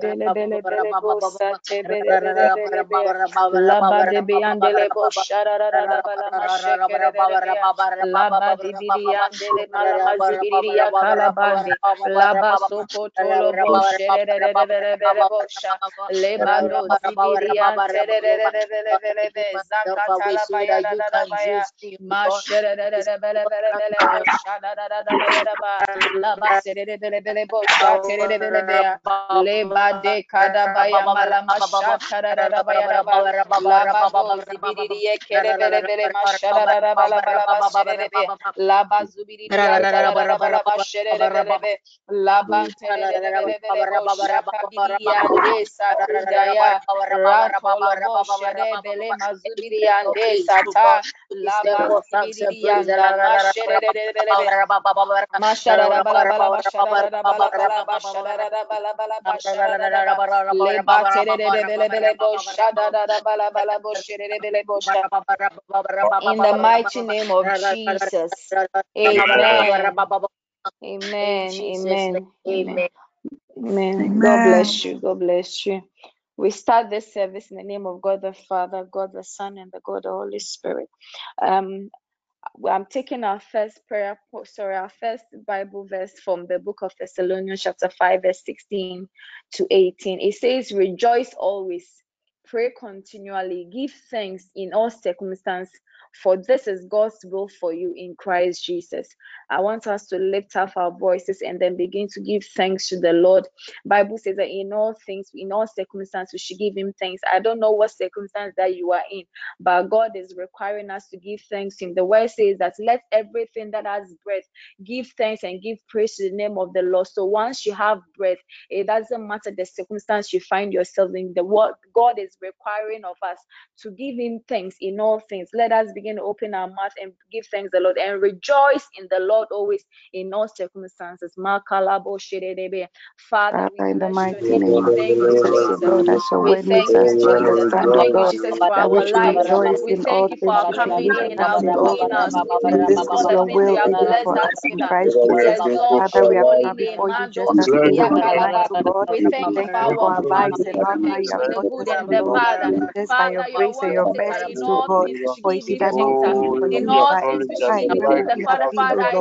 Dele bele de andele andele la da ba laba sere bele bele bo sha tere bele be leba de kada baya mala masha tara ra baya ra ba la ba do zibiri ye kere bere bere masha ra ra ba la ba la ba shere re be la ba zubiri ya tara ra ba la ba shere re bere be la ba tere re bere bere bo shaka biri ya de saruda ya ra tolo bo shere bele mazubiri ya de sata la ba zibiri ya na mashere re bere be masha ra ra in the mighty name of Jesus. Amen. Amen. Amen. Amen. Amen. God bless you. God bless you. We start this service in the name of God the Father, God the Son, and the God the Holy Spirit. Um, I'm taking our first prayer, sorry, our first Bible verse from the book of Thessalonians, chapter 5, verse 16 to 18. It says, Rejoice always, pray continually, give thanks in all circumstances, for this is God's will for you in Christ Jesus. I want us to lift up our voices and then begin to give thanks to the Lord. Bible says that in all things, in all circumstances, we should give him thanks. I don't know what circumstance that you are in, but God is requiring us to give thanks to him. The word says that let everything that has breath give thanks and give praise to the name of the Lord. So once you have breath, it doesn't matter the circumstance you find yourself in. The what God is requiring of us to give him thanks in all things. Let us begin to open our mouth and give thanks the Lord and rejoice in the Lord always in all circumstances. Father, we bless your name. We thank you, Jesus. We thank you, Jesus. Thank you, Jesus, for our lives. We thank you for our coming in and our going out. We thank you for all the things you have blessed us exalt your holy name. We thank you for our family. We thank you for the good and the bad. Father, your in all things we thanks. In all things we should give you thanks. Father, Father, I thank you for my prayer, my prayer request. All of them have been answered. I will give you thanks. Even though I've not received all that you have for me, I will give you thanks because you are Lord and Lord alone. I praise the name of Jesus. I give you all the glory. I give you all the glory. I thank you.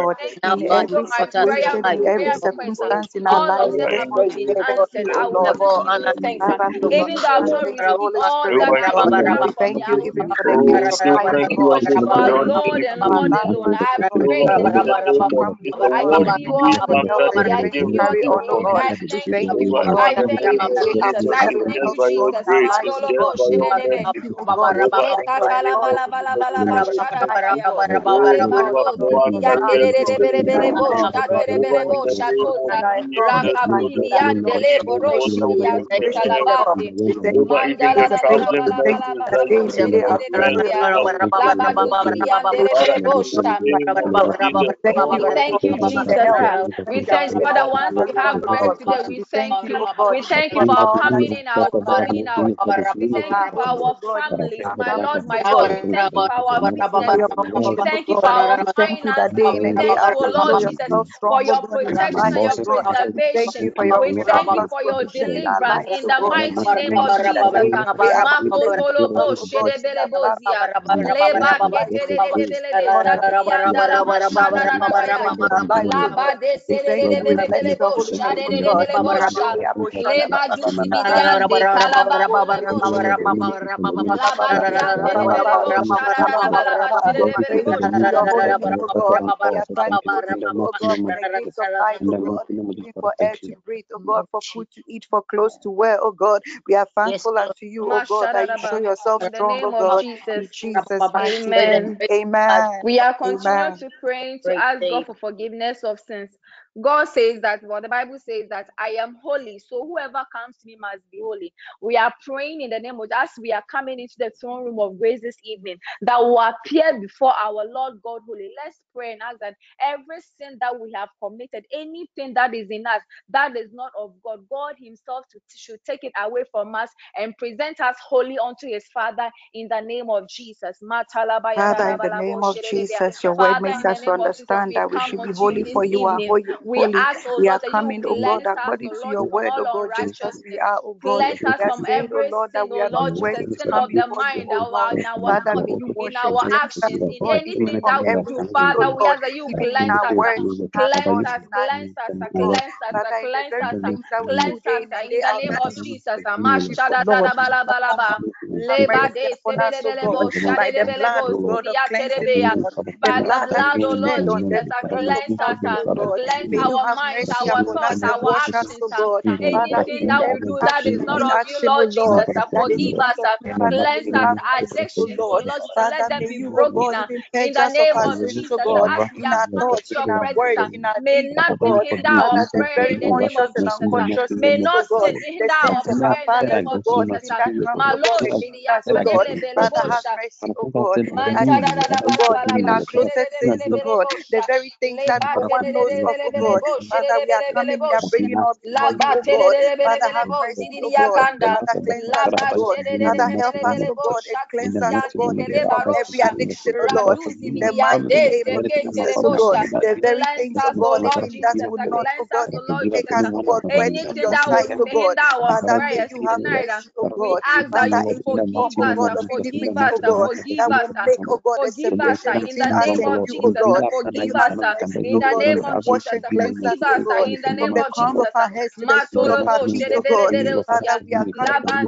I thank you, Jesus. I thank you, Jesus. Mandolo Shedebe. Thank you, Jesus. We thank you, Father. Once we have breath today, we thank you. We thank you for our coming in, our going out. We thank you for our families, my Lord, my God. We thank you for our business. We thank you for our finances. We thank you, oh Lord Jesus, for your protection your preservation. We thank you for your deliverance in the mighty name of Jesus. For air to breathe, oh God, for food to eat, for clothes to wear, oh God. We are thankful unto you, oh God, that you show yourself strong, oh God. In Jesus' Amen. Amen. We are continuing to pray to ask God for forgiveness of sins. God says that, well, the Bible says that I am holy, so whoever comes to me must be holy. We are praying in the name of as we are coming into the throne room of grace this evening that will appear before our Lord God holy. Let's pray and ask that every sin that we have committed, anything that is in us that is not of God, God Himself should take it away from us and present us holy unto His Father in the name of Jesus. Father, in the name of Jesus, your word makes us to understand that we should be holy for you are holy. We ask, oh we are coming, oh God, oh according to your word, oh God, just as we are, oh God. Cleanse us We are from saying, oh every Lord, that sin, we oh are not Lord worthy Jesus, to sin come of the before you, oh our, God. in our Father, may you wash in and our cleanse us, actions, oh in anything that we do, sin, oh Father. We ask that you cleanse us, words, in our cleanse us, cleanse us, oh cleanse us, Father, in the cleanse us, things that we do cleanse us in and in day the name that of Jesus. before Lord. Father, have Leba de upon us, oh God, sedededebo, by the blood, shadedebelebo, oh God, of zidiya cleansing, oh terebeya. God, the By the blood that blood, you oh shed Lord Jesus, cleanse us, oh cleanse You our minds, our thoughts, our actions, uh, God. Father, anything in that we do that is not of you, Lord Jesus, forgive us, of you, Father, may cleanse us, have mercy, addictions, Lord. Lord Jesus, let Father, them may be you, broken God, even uh, in the name of Jesus. As we in have our come into thoughts, your in our presence, words, uh, in our may deeds, nothing God. hinder our Father, the prayer very in the name of Jesus. Uh, may sins, no God. sin The hinder our sins in our prayer in the name of Jesus. even that comes, God, Malo against us, God. Father, have shiriyatelebelebosha. mercy, God. At least, God, in our closet sins, God, the very things that no one knows of, oh God. Father, we are coming, we are bringing all before you, oh God. Father, have mercy, oh God. Father, cleanse us, oh God. Father, help us, oh God, and cleanse us, oh God, even from every addiction, oh Lord. In the mighty name of Jesus, oh God. The very things, oh O God, Lord that will not, oh God, O Lord make us, oh God, in Anything your sight, oh God. Father, may you have uh, mercy, oh we God. Father, forgive form, oh us, God, uh, of iniquity, us, oh uh, God, that uh, make, oh God, a us uh, separation in the between us name and of you, oh Jesus. uh, God. Forgive us uh, in oh the God. name of Jesus. And uh, us, Forgive oh us uh, God, in the from the crown of uh, our heads to the sole of our feet, oh God. Father, we are coming, oh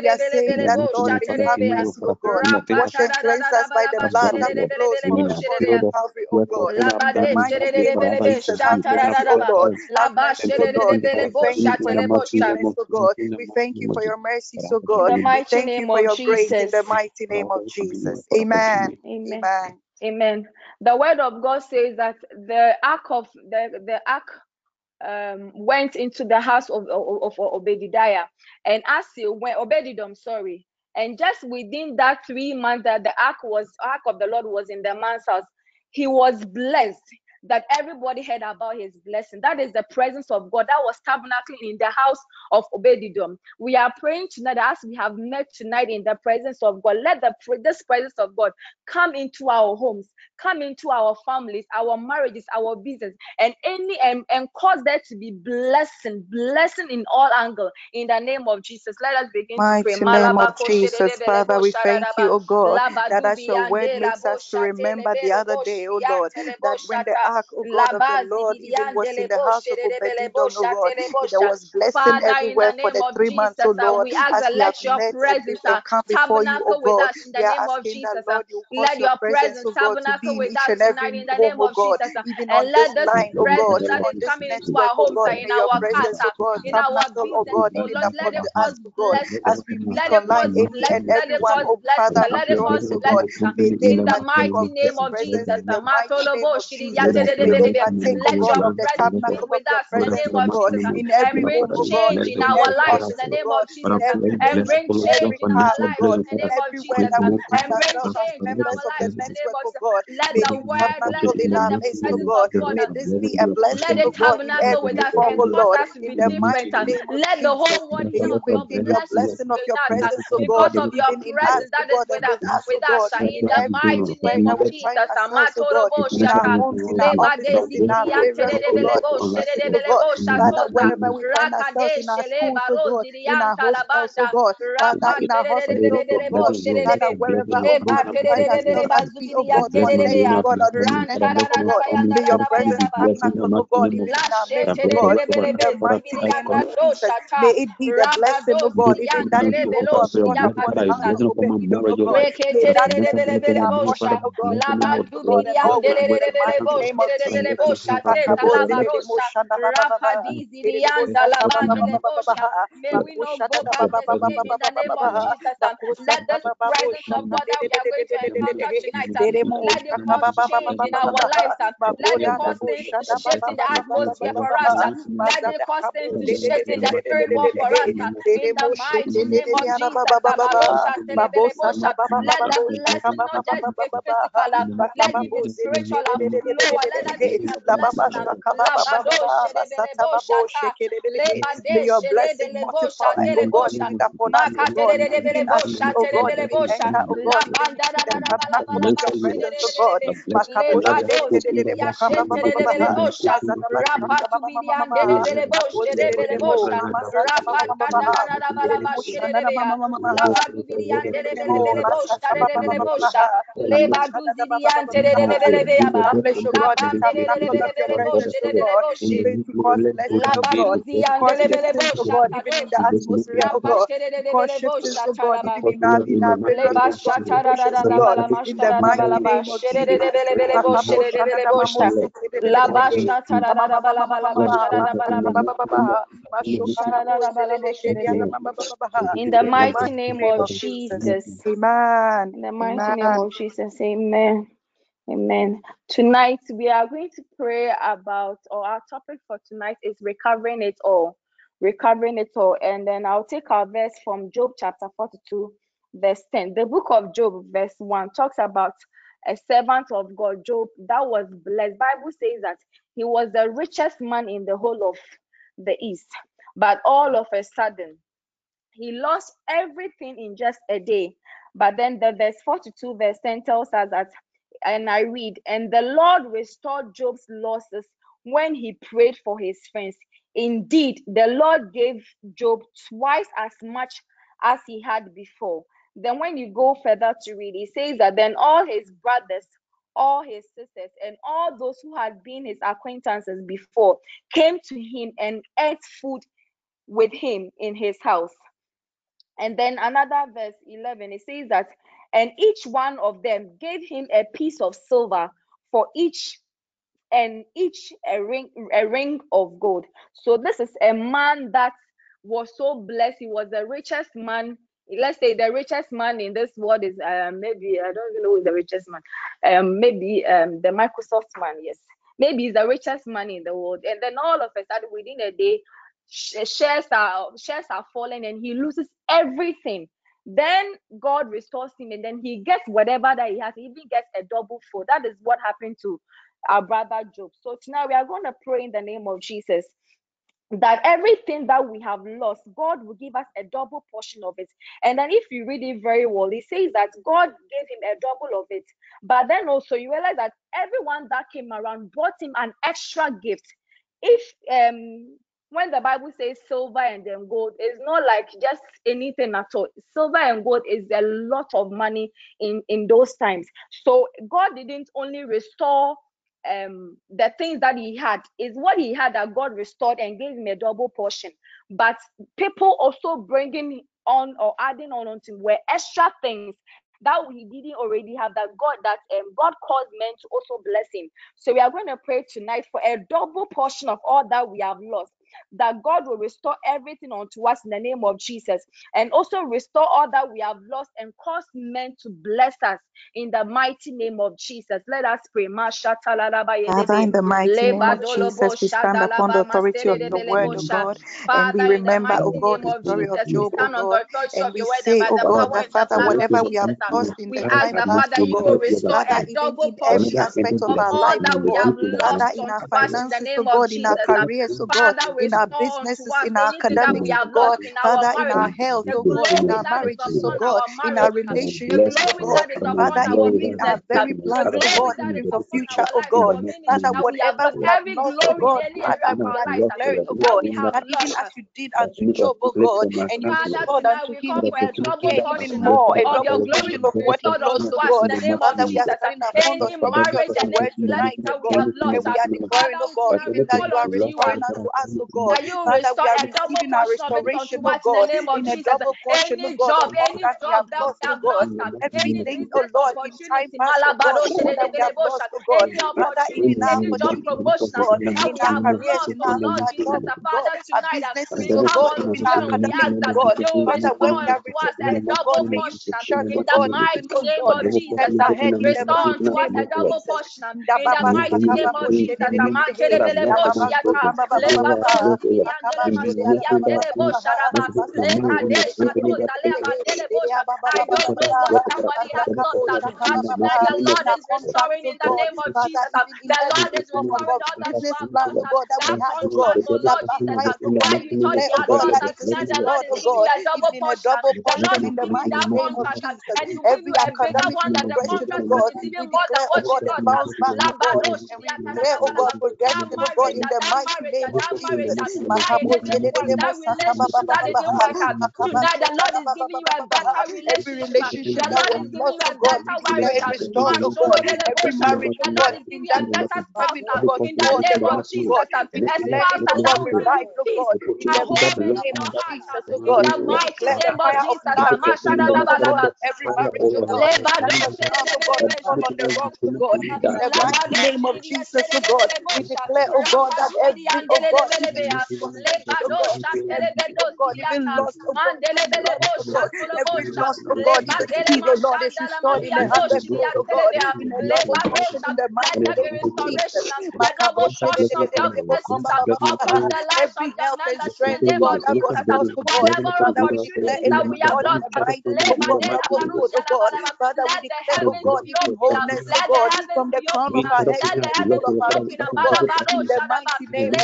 we are saying that, Lord, you have mercy, oh God. Wash and cleanse us by the blood that flows from the cross of Calvary, oh God. In the mighty name of Jesus, have mercy, oh shataradadaba. Have mercy, oh Lord. We thank you for your shatelebosha. forgiveness, oh God. We thank you for your mercy, oh In God. the We mighty thank you name for of your grace in the Jesus. mighty name of Jesus. Amen. Amen. Amen. The word of God says that the ark of the, the ark um, went into the house of, of, of. And as he went, Obed-Edom, sorry. And just within that three months that the ark was ark of the Lord was in the man's house, he was blessed that everybody heard about his blessing. That is the presence of God that was tabernacling in the house of Obed-Edom. We are praying tonight as we have met tonight in the presence of God. Let the this presence of God come into our homes, come into our families, our marriages, our business, and any and, and cause there to be blessing, blessing in all angle. In the name of Jesus, let us begin to pray. Mighty name of Jesus, Father, we thank you, oh God, that as your word makes us to remember the other day, oh Lord, that when the ark, oh God, of the Lord even was in the house of Obed-Edom, oh Lord, there was blessing everywhere for the three months, oh Lord, we ask as that we have your met and, presence uh, come before you, oh God. in the We are name of asking that, Jesus. uh, Lord, you cause let your presence, oh God, to be in each and every home, oh God, even and on this line, oh God, on this network, our oh God. in May your presence, oh God, tabernacle, oh God, even upon us, oh God, as we meet online, any and blessing. Let it everyone, oh. Father, of yours, oh God. May they partake of this presence in the mighty name of Jesus. May they shiriyatedebedebe. partake, oh Let God, your of the tabernacle with us in the name oh of Jesus in every bring oh change in our lives in the oh name of Jesus and bring change in our oh lives in the name of Jesus we and bring change in our the lives in the name of oh Jesus. God. Let May the it word, let, tabernacle in let our the oh presence of God, May uh, this be a let blessing, it oh God, in tabernacle with every us oh and oh cause Lord. us to In be the different. Uh, mighty name of Let the Jesus, whole world may hear you of bring your in your blessings blessing of with your us uh, presence, oh because of your even in us, presence oh that is with us. with us, oh With us God, in the mighty name of we find Jesus. God, Matolobo in our shata, homes, in our offices, lebade in our zidiyan areas, Lord, tedebelebo of God. shedebelebo Father, shatota, wherever we find ourselves rakade in our schools, God, in zidiyan our hostels, talabanda, God, Father, in our hospitals, rapatedebelebo God, Father, shedebe, wherever, God, we find ourselves lepatedebeleba as we, zudiyan God, connect, tedebeya, God, on this network, God, may your presence rantadadabayandaradabayandaba, tabernacle, God, in our midst, God, in the name of zibiliakando May it be the blessing, oh God, even that you, ziliantelebelo God, brought upon the house of God. Name name of Jesus. May we not go back the same in the name of Jesus. Um, let this presence of God that we are going to encounter tonight, let it cause change in our lives. Um, let it cause things to shift in the atmosphere for us. Let it cause things to shift in the spirit world for us. In the mighty name of Jesus. Let the blessing not just be physical, um, let it be spiritual and flow. Let us be a May your blessing multiply, oh God, upon us, oh God, even as we, oh God, even enter, oh God, into the tabernacle of your presence, oh God. Oh God, the tabernacle of your presence, oh God. Even to cause blessings, oh God. Cause shiftings, oh God, even in the atmosphere, oh God. Cause shiftings, oh God, even in our, in our various, oh God, situations, oh God. In the mighty name of In the mighty name of Jesus. Amen. In the mighty name of Jesus. Amen. Amen. Tonight we are going to pray about, or our topic for tonight is recovering it all. Recovering it all. And then I'll take our verse from Job chapter 42, verse 10. The book of Job, verse 1, talks about a servant of God, Job, that was blessed. Bible says that he was the richest man in the whole of the east. But all of a sudden, he lost everything in just a day. But then the verse 42, verse 10 tells us that and I read, and the Lord restored Job's losses when he prayed for his friends. Indeed, the Lord gave Job twice as much as he had before. Then, when you go further to read, he says that then all his brothers, all his sisters, and all those who had been his acquaintances before came to him and ate food with him in his house. And then another verse 11, it says that and each one of them gave him a piece of silver for each and each a ring a ring of gold. So this is a man that was so blessed. He was the richest man. Let's say the richest man in this world is um, maybe i don't even know who is the richest man. Um maybe um the microsoft man yes. Maybe he's the richest man in the world. And then all of a sudden within a day shares are shares are falling and he loses everything then God restores him and then he gets whatever that he has. He even gets a double fold. That is what happened to our brother Job. So tonight we are going to pray in the name of Jesus that everything that we have lost, God will give us a double portion of it. And then if you read it very well, it says that God gave him a double of it. But then also you realize that everyone that came around brought him an extra gift. If um when the Bible says silver and then gold, it's not like just anything at all. Silver and gold is a lot of money in in those times. So God didn't only restore um the things that he had is what he had that God restored and gave him a double portion. But people also bringing on or adding on onto were extra things that he didn't already have that God that um, God caused men to also bless him. So we are going to pray tonight for a double portion of all that we have lost that God will restore everything unto us in the name of Jesus. And also restore all that we have lost and cause men to bless us in the mighty name of Jesus. Let us pray. Father, in the mighty name of Jesus, we stand upon the authority of your word, O God, and we remember, O God, the story of Job, O God, and we say, O God, that Father, whatever we have lost in the time past, O God, Father, even in every aspect of our life, O God, Father, in our finances, O God, in our careers, O God, in our businesses, oh in our academics, oh God, Father, in our health, oh God, in our marriages, oh God, in our relationships, oh God, Father, even in our very plans, oh God, even for future, oh God, Father, whatever we have lost, oh God, Father, we are declaring, oh God, that even as you did unto Job, oh God, and you restored unto him even oh to gain even more, a double portion of what he lost, oh God, Father, we are standing upon the authority of your word tonight, oh God, and we are declaring, oh God, even that you are restoring unto us, oh oh God. That you Father, we restore are a double receiving our portion of it restoration, unto oh us in the God, name of in a Jesus. double portion, oh Any God, job, of all any that we job have that lost, we oh have God. lost, uh, any Everything, oh business Lord, in time opportunity, past, oh God, malabado Father, we have lost, oh God. any Father, even opportunity, in our any job communities, promotion God, that in we our have careers, lost, in our, Lord our Jesus, jobs, God, Father, our tonight businesses, we oh come God, unto even you our and we academics, ask oh that God. you Father, where restore we are unto us a retrograde, oh God, double may you portion push us, in oh the God, even, mighty oh name God, of Jesus. steps ahead in the Restore mighty unto us name a of double Jesus. portion Nda in ba the ba sa mighty ka name ba of ko she Jesus. Uh, Lord is restoring oh in the name of Jesus. uh, The Lord is restoring our all that you business have plan, lost. oh uh, God, that we That had, oh God, contract, oh that Lord Jesus, uh, backfired, oh where God, we you thought you oh lost, that that it is tonight the Lord restored, is oh giving you a double even in a portion. uh, The Lord is in the giving you that name of contract uh, Jesus. and He will give you a bigger academic one than the progression, oh contract that God, even we more than declare, oh what you God, a thought. uh, bounce back, oh God, Labadosh, we declare, oh God, yatadadabalaba. Oh God, in uh, the mighty name uh, of Jesus. Uh, that it Makabo didn't work, that shedededebo relationship that it didn't work out. Makaba Tonight the Lord is giving you a better relationship. uh, The Lord is giving you oh a God, we better declare marriage. it uh, restored, oh God. Every Mashorobelebosha. marriage, The oh Lord is giving you a that is better spouse coming, oh uh, God, in the name of oh Jesus. Uh, A declare spouse it, oh that, God, that will give you revived, oh peace God, in a the home mighty in name your of heart. uh, Jesus, oh In God. the We mighty declare the name of fire of Jesus. uh, marriage, oh God, Mashadadabalaba. upon every marriage, oh oh on the oh God, in the mighty Labado name of Jesus, oh God. We declare, oh God, that every, oh God, frustration, oh Lebado God, every, shatelebendo oh God, even zidiyata. lost, oh God, even lost, Mandelebelebosha God, every tolobosha. lost, God, even Lebadele speed, Lord, is mashandala restored in a maliando hundredfold, God, shiriyantelebea. in a double portion Lebadosha. in the Let mighty there be name of restoration, Jesus. a double portion of health blessings upon the lives of Every your health and members in oh the strength, name God, of that was Jesus. lost, God. Whatever Father, we declare opportunities it that we have restored in lost, the mighty name of Lebadela double fold, God. barusha Father, we let the declare, oh heavens God, be even open. wholeness, Let the God, heavens from the be crown open. of our head Let to the the sole heavens of be our open. feet, God. Malabado In the shadaba. mighty name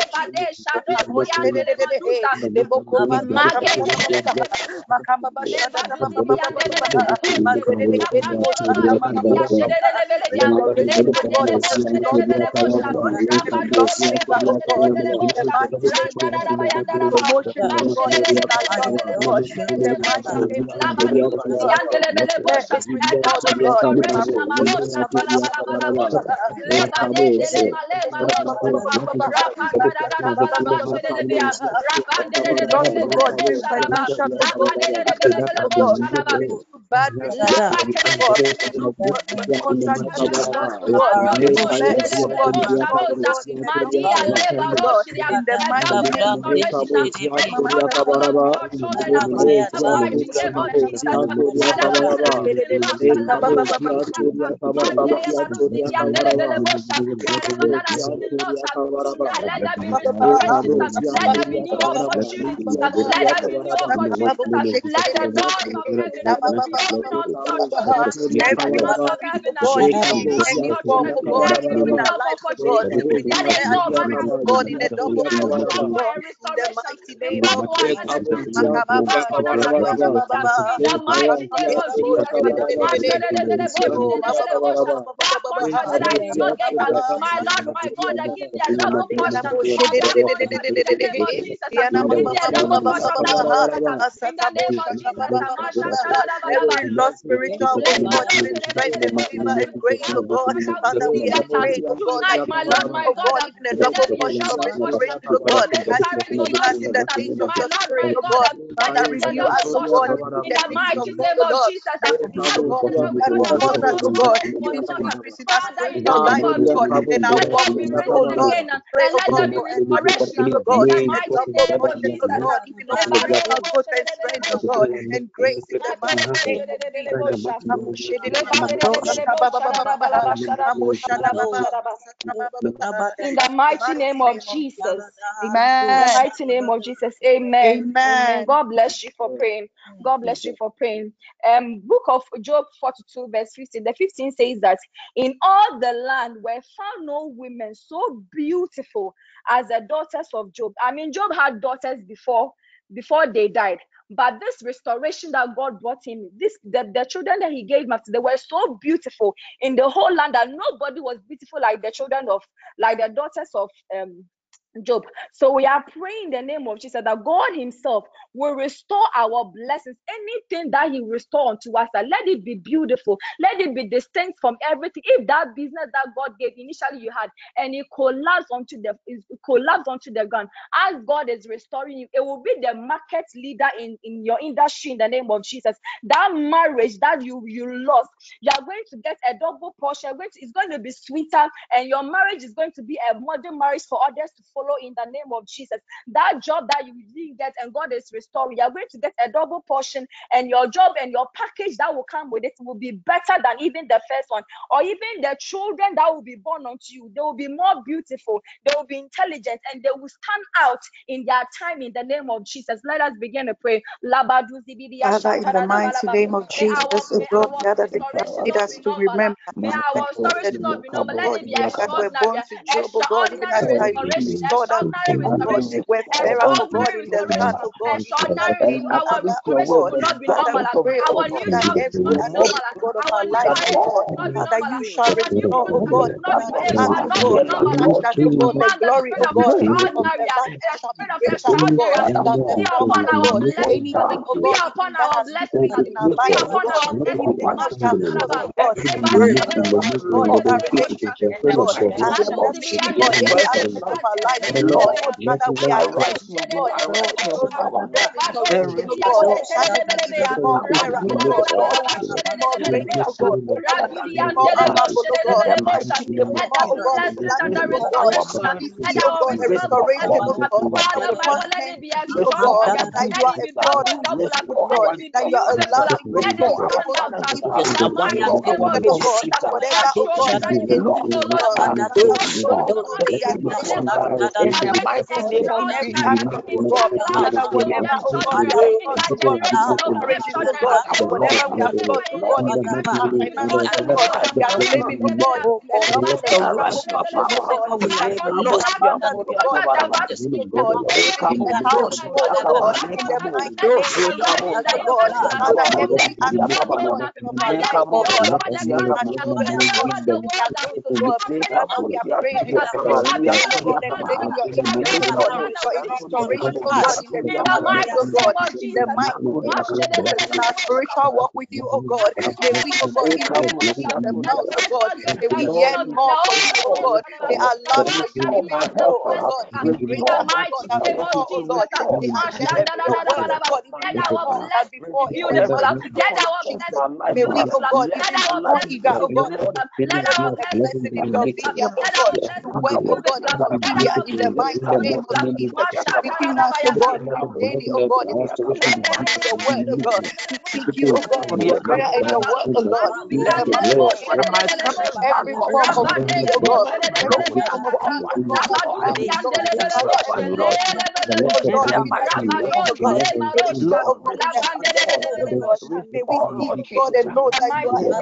of Lebade Jesus. shadozi Makabo yandele shedededede, maduza. lebokoma Magede sakababababa, makambaba Lebaduzidi and shadadabababababa, Delebeleboshe, mazededededededebo Rapandolo Thank you. shababababa. Shedebelebelia, Restoration, oh God, in Lebadeleboshe every lost portion, oh Delebelebosha, God, every lost Rapandole favor, oh God, in the Bosidelebelebosha, mighty name of Jesus, every Randarabayandalaba, promotion, oh God, even our jobs, oh Mashelebelebeleboshe God, in the Delebelebosha, mighty name of Jesus, oh Labaduzidi God. and We declare Delebelebosha, it a restored, oh double God. restoration, Makabo Amadosha Talabalabalabalabosha, Lebade Delemale Malosharuba, Rapandadadadabalabadoshe Delebea, Everything lost, oh God, even Rapandelebelebelebosha Raba, financially, oh God, academics, oh God, Lakadelebelebelebosha related to bad relationships, oh God, Lambatelebelebele. through uh, contracts that we have lost, oh God. We Mandolo declare Boshele it, de oh God, Belebosha restored, oh Rosa, God, in a double Mandia portion, Leba oh God, Doshiria, in the a mighty double name of restoration Jesus. that will come upon our children in the mighty name of Jesus. Whatever that has been lost, whatever that has been lost, tonight let there be restoration, let there be new opportunities, let there be new opportunities, let the doors of heaven be open unto your let the doors of speed, oh God, be open unto any your form, children. oh God, There is in new our job lives, oh God. opportunities. We There is declare an no increase, oh marriage God, in a opportunity. double And we portion, call oh for God, a in the restoration. mighty We name call of for a Jesus. turnaround. We call for that opportunity in the mighty name of Jesus. That contract that I did not get, my Lord, my God, give me a of that contract in the name of Jesus. Give me a double of that contract in the name of Jesus. Every lost spiritual, oh God, even strength and favor and grace, oh God. Father, we oh God, Tonight, that you my Lord, grant, my oh God, God, even a let double there be a portion of double portion restoration, oh for God, this as you parent, oh quicken Lord us in the Jesus. things of My the Lord, Spirit, my oh God, God. let Father, there be a renew double us, oh God, portion even in in the the things of mighty God, name oh of Lord. Jesus. The things, oh God, According to even that what will you cause have us, not oh told God, us was even to thought. increase in our Father, in the spiritual name life, of oh God, Jesus, and our let walk there with be you, oh risen Lord. again We pray, and oh let God, there Thank be for restoration oh in God, the in double name of Jesus. God, even of growth and strength, oh God, and grace in the mighty name of Jesus. In the the mighty name of name of Jesus. Jesus. In the Amen. mighty name of Jesus. Amen. Amen. Amen. God bless you for praying. God bless you for praying. Um, book of Job 42, verse 15. The 15 says that in all the land were found no women so beautiful as the daughters of Job. I mean, Job had daughters before before they died. But this restoration that God brought him, this the, the children that he gave him after, they were so beautiful in the whole land that nobody was beautiful like the children of like the daughters of um Job. So we are praying in the name of Jesus that God Himself will restore our blessings. Anything that He restore unto us, that let it be beautiful, let it be distinct from everything. If that business that God gave initially you had and it collapsed onto the it collapsed onto the ground, as God is restoring you, it will be the market leader in, in your industry in the name of Jesus. That marriage that you you lost, you are going to get a double portion. It's going to be sweeter, and your marriage is going to be a modern marriage for others to follow follow in the name of Jesus. That job that you didn't get and God is restoring, you are going to get a double portion, and your job and your package that will come with it will be better than even the first one, or even the children that will be born unto you. They will be more beautiful, they will be intelligent, and they will stand out in their time in the name of Jesus. Let us begin to pray. Father, in the mighty name of Jesus, O oh God, Father, lead us to remember. May our restoration not be normal. Let it be oh extraordinary. to Job, O God, even as Extraordinary restoration. God, restoration. they were Sarah, God, in the land, restoration. O God, even Extraordinary. David, Our Father, O God. will not be Father, we pray, O Our God, new that job every not be aspect, normal. O God, of Our life, God, Father, you shall restore, O promotion God, will not be Father, normal. the It land, will O not God, be normal. such that, We O God, the glory, of God, of extraordinary, the land shall be spirit of greater, O God, extraordinary than be before, upon our God. blessings. Anything, O Be God, upon that our has blessings. decreased in our Be lives, upon God, our blessings. anything that shall cause, O God, Leba break, God, shedelebo. our Shedelebo. relationship, O God, and the mercy, O God, any aspect of our life, God, Father, we are praying, O God, let it, O God, bring restoration, O God. Father, we need it more clearer, O God. Father, we need it more greater, O God. Father, we need it more honorable, O God. We need it Let more, the O God, blessings and the splendid, O God. restoration, We let see, O our God, a restoration, let restoration, it O come. God, of Father, the my God, let it continent be see, O God, extraordinary. that you Let are it a be God double, who is double, good, let God, it be that you are a beautiful. loving Let it God, able stand to out give in the everything, mighty O name God, of O God, Jesus. whatever, Let O your God, children is be needed, fruitful, O Lord Father, Let we your pray, O God, children be we are praying, Lord O God. God, We in the going mighty name of Jesus, in O their God. Father, They will be whatever, O God, we have extraordinary in lost, that O God, in generation. our They will be marriages, O extraordinary. God, They will whatever we have lost, God, in our finances, God, we are claiming, O God, a double, a triple portion, O God, that you have promised us, O God, in our marriages, O God, even in the household, O God, in the spiritual walk with you, O God. May we, O God, be able to see the Let mouth, the O God. May we yearn more for you, Oh, God. May our love for you Mashadi, even grow, O God, even in the greater, O God, mighty than name of before, O Jesus. God. May our yearning for your word, O God, even Let grow our more than blessings be before the beautiful. mighty Let name of our Jesus. blessings be May we, O beautiful. God, Let even be our more blessings eager, be O God, beautiful. to Let fulfill our the blessings blessing be in your beautiful. vineyard, O Let our God, to blessings work, be O God. Your Let vineyard our in the mighty name of. Jesus. Equipping us, O Mashatarabaya. God, daily, O God, even to meditate in your word, O God, to seek you, O God, in your prayer and your word, O God, in the mighty name of Jesus. Every form of greed, O God, every form of greed, O God, that tries, O God, Father, and Lord, to steal, O Lord, even everything, O God. May it die, O God, in the of the. May we see, God, and know that you are a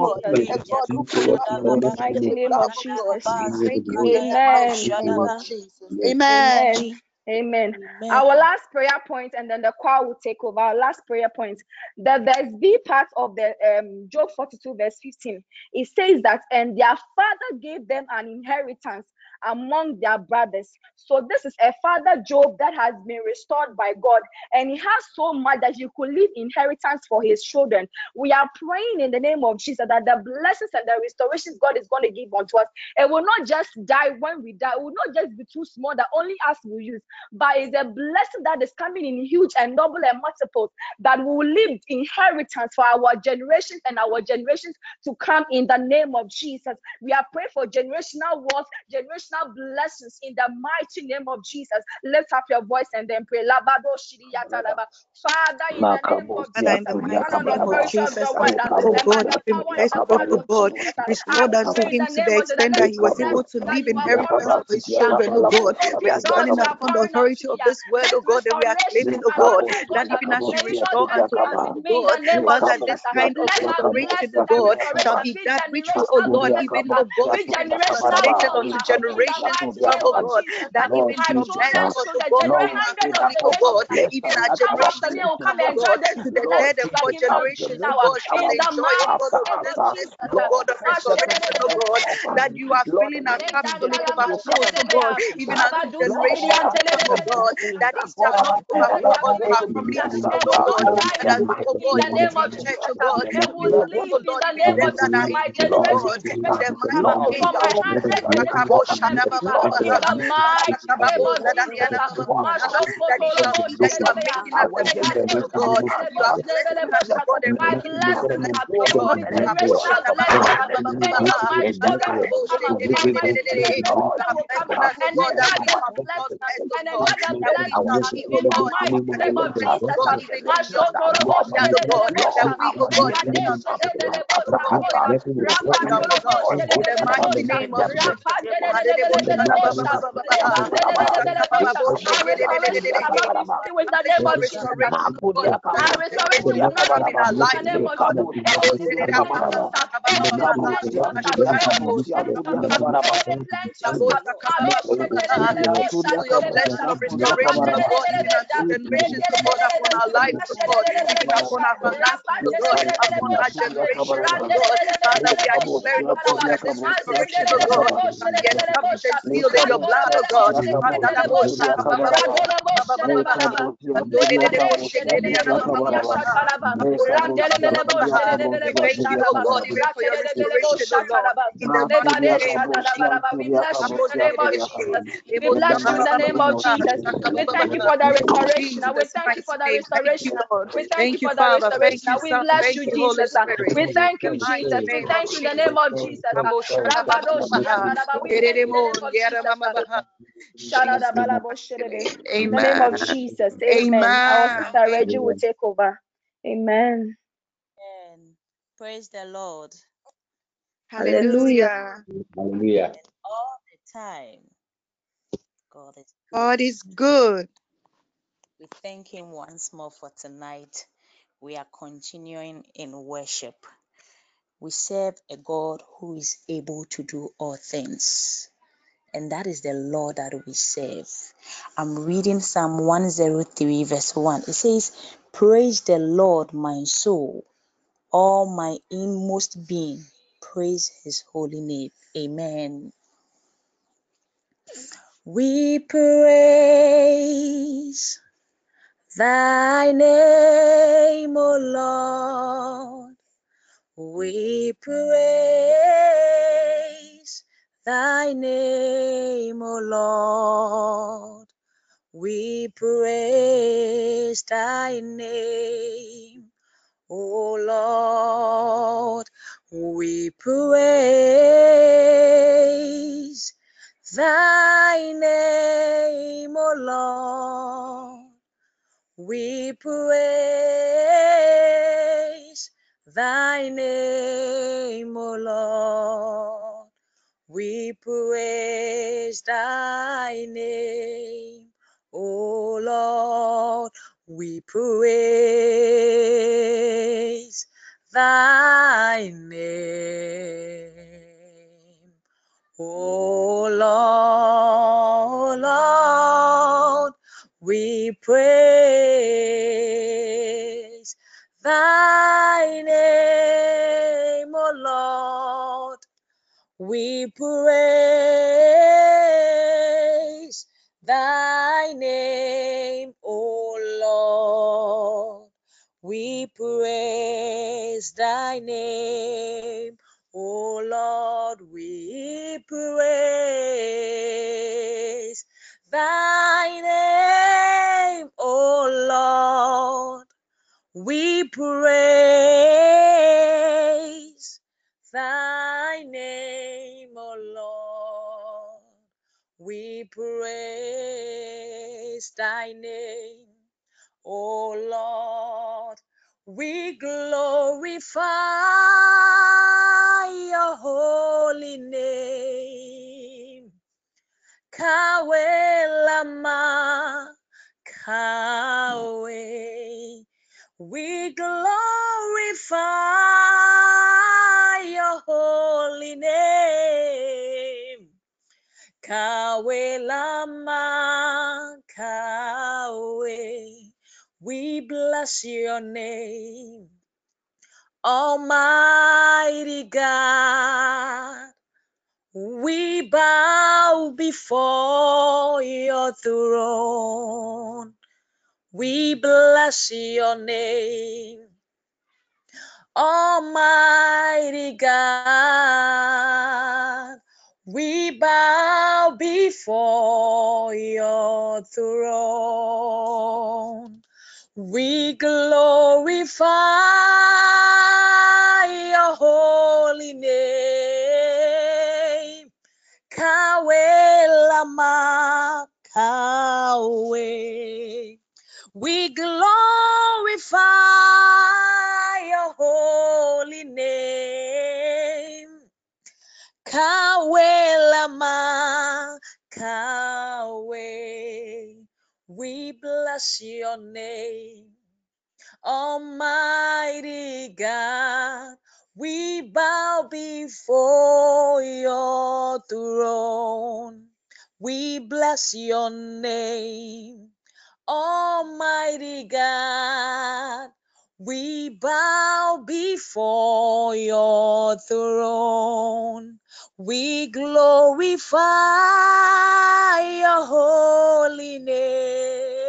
God, a God who cannot, O God, the mighty name of. Jesus. Thank you in the Amen. Mighty name of Jesus. Amen. Amen. Amen. Our last prayer point, and then the choir will take over. Our last prayer point. The verse B part of the um, Job 42, verse 15. It says that, and their father gave them an inheritance among their brothers. So this is a father Job that has been restored by God, and he has so much that he could leave inheritance for his children. We are praying in the name of Jesus that the blessings and the restorations God is going to give unto us, it will not just die when we die. It will not just be too small that only us will use, but it's a blessing that is coming in huge and double and multiple that will leave inheritance for our generations and our generations to come in the name of Jesus. We are praying for generational wealth, generational blessings in the mighty name of Jesus. Lift up your voice and then pray. Father, in the name of Jesus, in the by mighty the name of authority of Jesus, your as word. oh and by God, the even power the God, blood oh of God, Jesus, I restored unto pray in him to the of Jesus that extent that he was able to that leave you have poured inheritance for his children, oh God. We are standing you are upon the authority of this word, Let oh God, and we are claiming, oh God, that God, uh, even as you may restore unto us, oh God, the name of Father, this kind of Let our restoration, oh God, shall be be that which will, oh Lord, even, uh, oh God, be be generational unto in generations to oh God, that even henceforth, oh God, oh God, even our generation will oh God, to the third and fourth generations, oh God, shall enjoy, oh God, the blessings, oh God, of restoration, oh God, that you are filling our cups till it overflows, oh God, even as the generations come, oh God, that shall not overflow unto our family tree, oh God, but as we, God, in church, God, we will, Lord, even them that church, oh God, in the name of Jesus, that you shall see that you are making us a blessing, oh God, you are blessing us, God, and making us a blessing, God, blessing us, God, that we have lost heads, God, that we shall be, oh God, in the name of Jesus, even beyond our vineyard, oh God, that we, oh God, even have oh God, in the mighty name of Jesus. With the name of restoration, in our lives, your blessing of restoration, of God, even unto generations, of God, upon our lives, of God, even upon our finances, of God, upon our generations, of God. Father, we are declaring, of God, that this restoration, of God, shall be established and sealed in your blood, of God. We thank you, oh God, for your restoration, oh Lord. In the mighty name of Jesus. We bless you in the name of Jesus. We in the name of Jesus. We thank you for the restoration. We thank you for the restoration. We thank you for the restoration. We bless you, Jesus. We thank you, Jesus. We thank you in the name of Jesus. In the name of Jesus. Amen. Our sister Reggie will take over. Amen. Amen. Praise the Lord. Hallelujah. Hallelujah. All the time. God is God is good. We thank Him once more for tonight. We are continuing in worship. We serve a God who is able to do all things, and that is the Lord that we serve. I'm reading Psalm 103, verse 1. It says, Praise the Lord, my soul, all my inmost being, praise His holy name. Amen. We praise Thy name, O Lord, we praise Thy name, O Lord, we praise Thy name, O Lord, we praise Thy name, O Lord. We praise thy name, O Lord. We praise thy name, O Lord. We praise thy name, O Lord, Lord. We praise thy name, O Lord. We praise thy name, O Lord. We praise thy name, O Lord. We praise thy name, O Lord. We praise thy name, We praise thy name, O Lord. We glorify your holy name. Kawe lama, Kawe. We glorify your holy name. Lama Kawe. We bless your name, Almighty God. We bow before your throne. We bless your name, Almighty God. We bow before your throne. We glorify your holy name. Kawe Lama Kawe. We glorify bless your name. Almighty God, we bow before your throne. We bless your name. Almighty God, we bow before your throne. We glorify your holy name.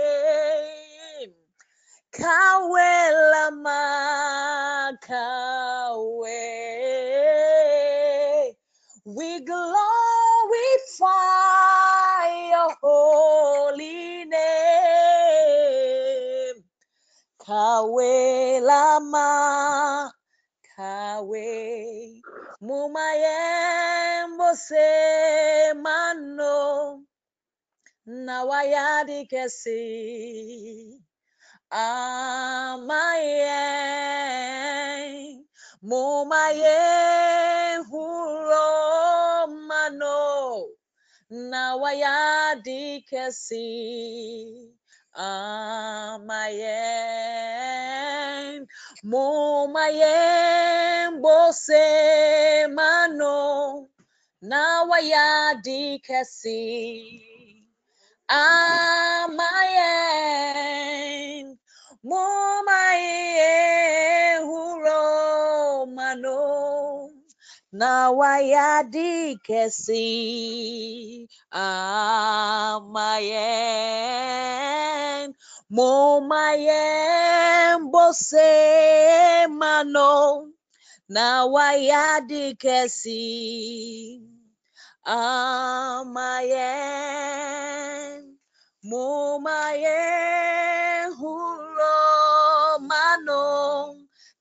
Kawe lama kawe. We glorify your holy name. Kawe lama kawe. Mumayembo se mano. Nawayadi kesi amaye mumaye huro mano na waya dikesi amaye mumaye bose mano na waya dikesi amayen mumaye huro mano. Na wayadi kesi amayen mumaye bose mano. Na wayadi kesi amayen mumaye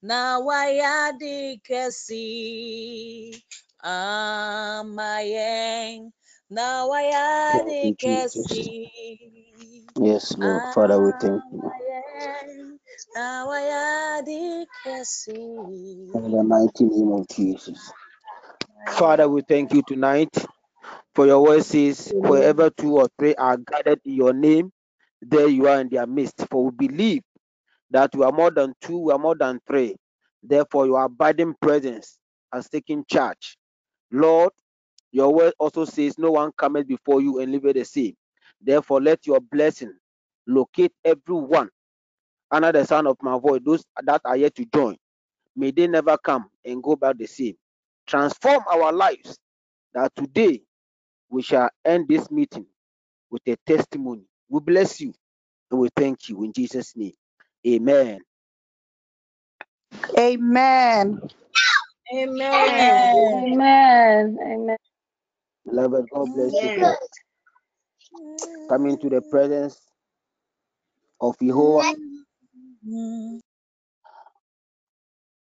mano na wayadi kesi amayen na wayadi kesi Yes, Lord. Father, we thank you. amayen na wayadi kesi In the mighty name of Jesus. Father, we thank you tonight for your word says, wherever two or three are gathered in your name, there you are in their midst. For we believe that we are more than two, we are more than three. Therefore, your abiding presence has taken charge. Lord, your word also says, No one cometh before you and leave the same. Therefore, let your blessing locate everyone under the sound of my voice, those that are yet to join. May they never come and go back the same. Transform our lives that today we shall end this meeting with a testimony. We bless you and we thank you in Jesus' name. Amen. Amen. Amen. Amen. Amen. Beloved, God bless you for coming to the presence of Jehovah.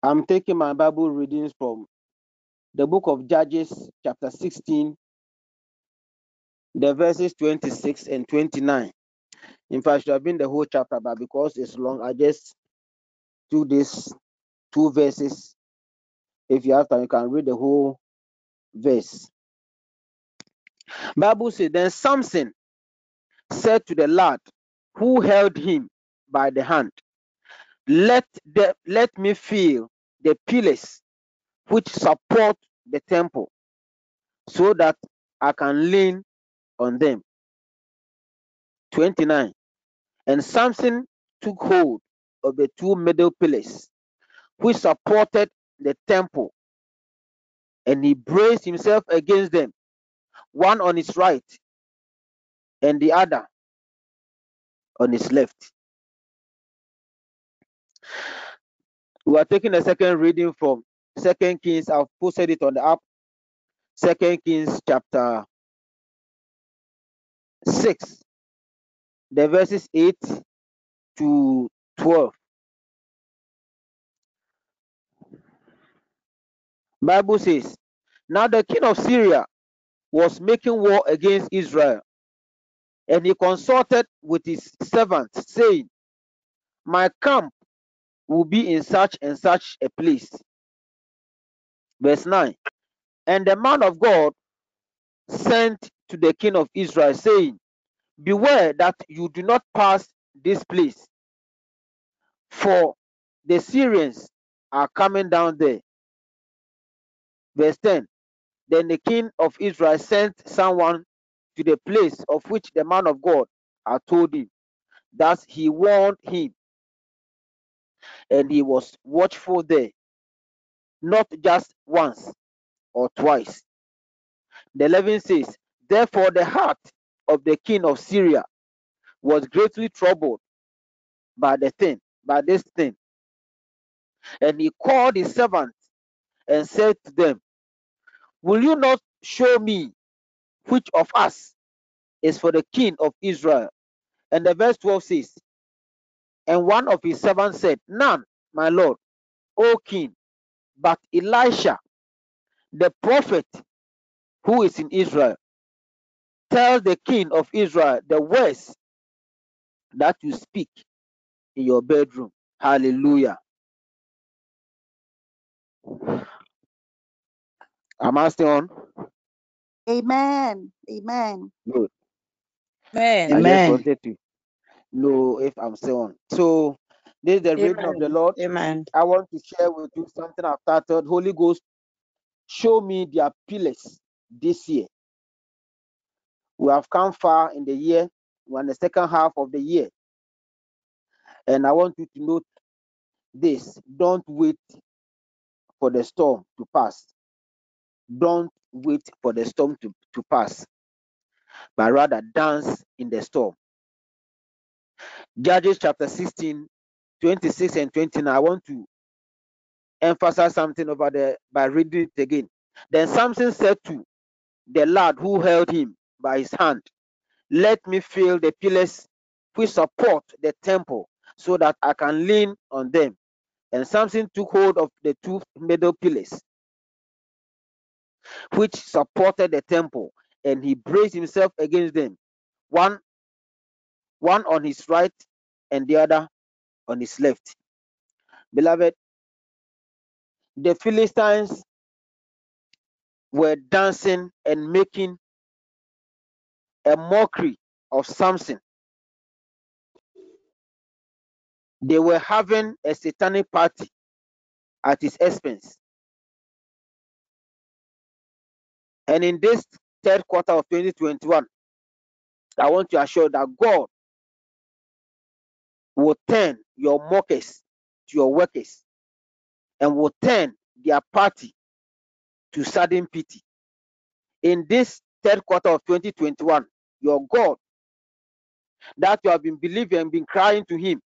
I'm taking my Bible readings from the book of Judges, chapter 16, the verses 26 and 29. In fact, it should have been the whole chapter, but because it's long, I just do this two verses. If you have time, you can read the whole verse. Bible says, Then Samson said to the lad who held him by the hand, Let the let me feel the pillars which support the temple, so that I can lean on them. 29. And Samson took hold of the two middle pillars which supported the temple, and he braced himself against them, one on his right and the other on his left. We are taking a second reading from Second Kings. I've posted it on the app. Second Kings chapter 6, the verses 8 to 12. Bible says, Now the king of Syria was making war against Israel, and he consulted with his servants, saying, My camp will be in such and such a place. Verse 9. And the man of God sent to the king of Israel, saying, Beware that you do not pass this place, for the Syrians are coming down there. Verse 10 Then the king of Israel sent someone to the place of which the man of God had told him. Thus he warned him, and he was watchful there, not just once or twice. The 11 says, Therefore the heart of the king of Syria was greatly troubled by the thing, by this thing. And he called his servants and said to them, Will you not show me which of us is for the king of Israel? And the verse 12 says, And one of his servants said, None, my lord, O king, but Elisha, the prophet who is in Israel. Tell the king of Israel the words that you speak in your bedroom. Hallelujah. Am I still on? Amen. Amen. Good. Amen. I just Amen. wanted to know if I'm still on. So this is the reading of the Amen. Lord. Amen. I want to share with you something I've started. Holy Ghost, show me their pillars this year. We have come far in the year. We're in the second half of the year. And I want you to note this. Don't wait for the storm to pass. Don't wait for the storm to, to pass, but rather dance in the storm. Judges chapter 16, 26 and 29. I want to emphasize something over there by reading it again. Then Samson said to the lad who held him by his hand, Let me feel the pillars which support the temple so that I can lean on them. And Samson took hold of the two middle pillars which supported the temple, and he braced himself against them, one, one on his right and the other on his left. Beloved, the Philistines were dancing and making a mockery of Samson. They were having a satanic party at his expense. And in this third quarter of 2021, I want to assure that God will turn your mockers to your workers and will turn their party to sudden pity. In this third quarter of 2021, your God that you have been believing and been crying to Him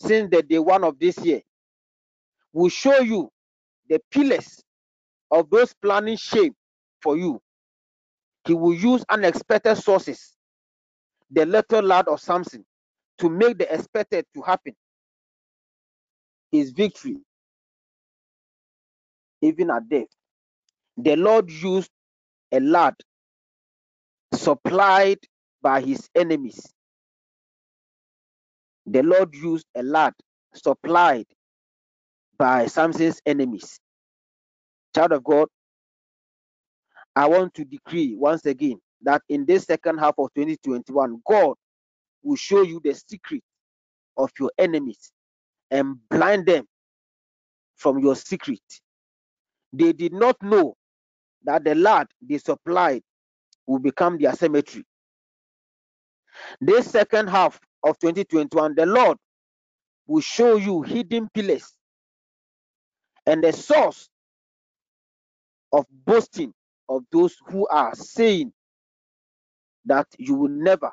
since the day one of this year will show you the pillars of those planning shame for you. He will use unexpected sources, the little lad of Samson, to make the expected to happen. His victory, even at death. The Lord used a lad supplied by his enemies. The Lord used a lad supplied by Samson's enemies. Child of God, I want to decree once again that in this second half of 2021, God will show you the secret of your enemies and blind them from your secret. They did not know that the lad they supplied will become their cemetery. This second half of 2021, the Lord will show you hidden pillars and the source of boasting of those who are saying that you will never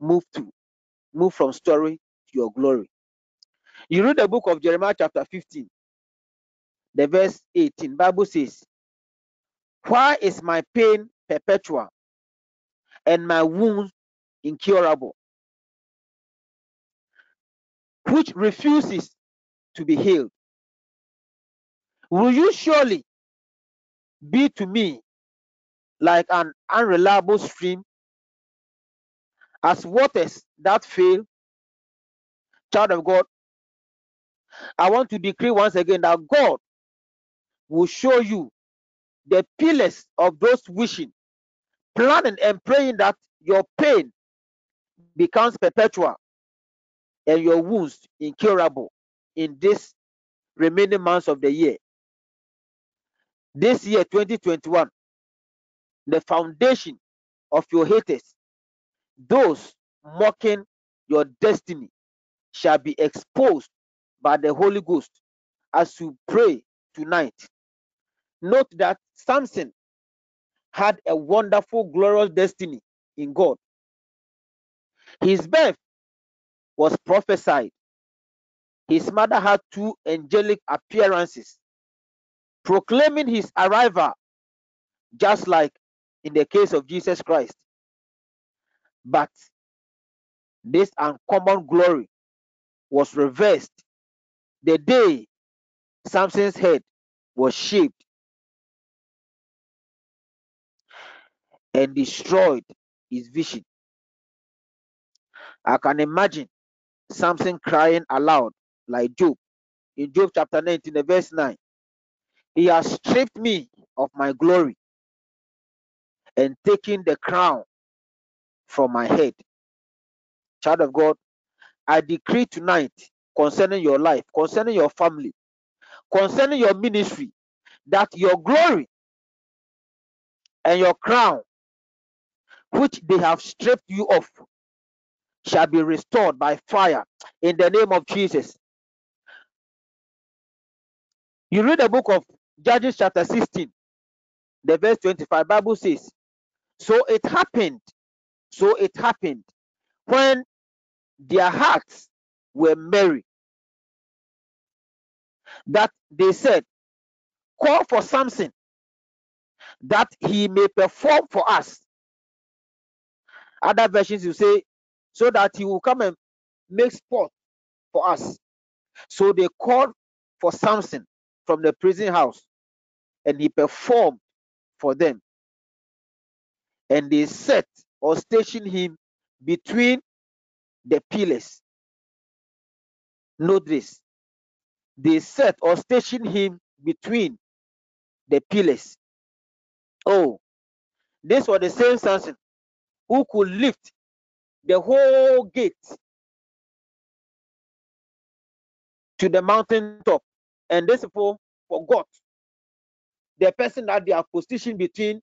move to move from story to your glory. You read the book of Jeremiah chapter 15, the verse 18. Bible says, Why is my pain perpetual and my wounds incurable? Which refuses to be healed. Will you surely be to me like an unreliable stream, as waters that fail? Child of God, I want to decree once again that God will show you the pillars of those wishing, planning, and praying that your pain becomes perpetual and your wounds incurable in this remaining months of the year. This year, 2021, the foundation of your haters, those mocking your destiny, shall be exposed by the Holy Ghost as you pray tonight. Note that Samson had a wonderful, glorious destiny in God. His birth was prophesied. His mother had two angelic appearances proclaiming his arrival, just like in the case of Jesus Christ. But this uncommon glory was reversed the day Samson's head was shaved and destroyed his vision. I can imagine Samson crying aloud like Job in Job chapter 19, verse 9. He has stripped me of my glory and taken the crown from my head. Child of God, I decree tonight concerning your life, concerning your family, concerning your ministry, that your glory and your crown, which they have stripped you of, shall be restored by fire in the name of Jesus. You read the book of Judges, chapter 16, the verse 25. Bible says, So it happened, so it happened when their hearts were merry that they said, Call for Samson that he may perform for us. Other versions you say, so that he will come and make sport for us. So they called for Samson from the prison house and he performed for them. And they set or stationed him between the pillars. Note this. They set or stationed him between the pillars. Oh, this was the same Samson who could lift the whole gate to the mountain top. And this people forgot the person that they are positioned between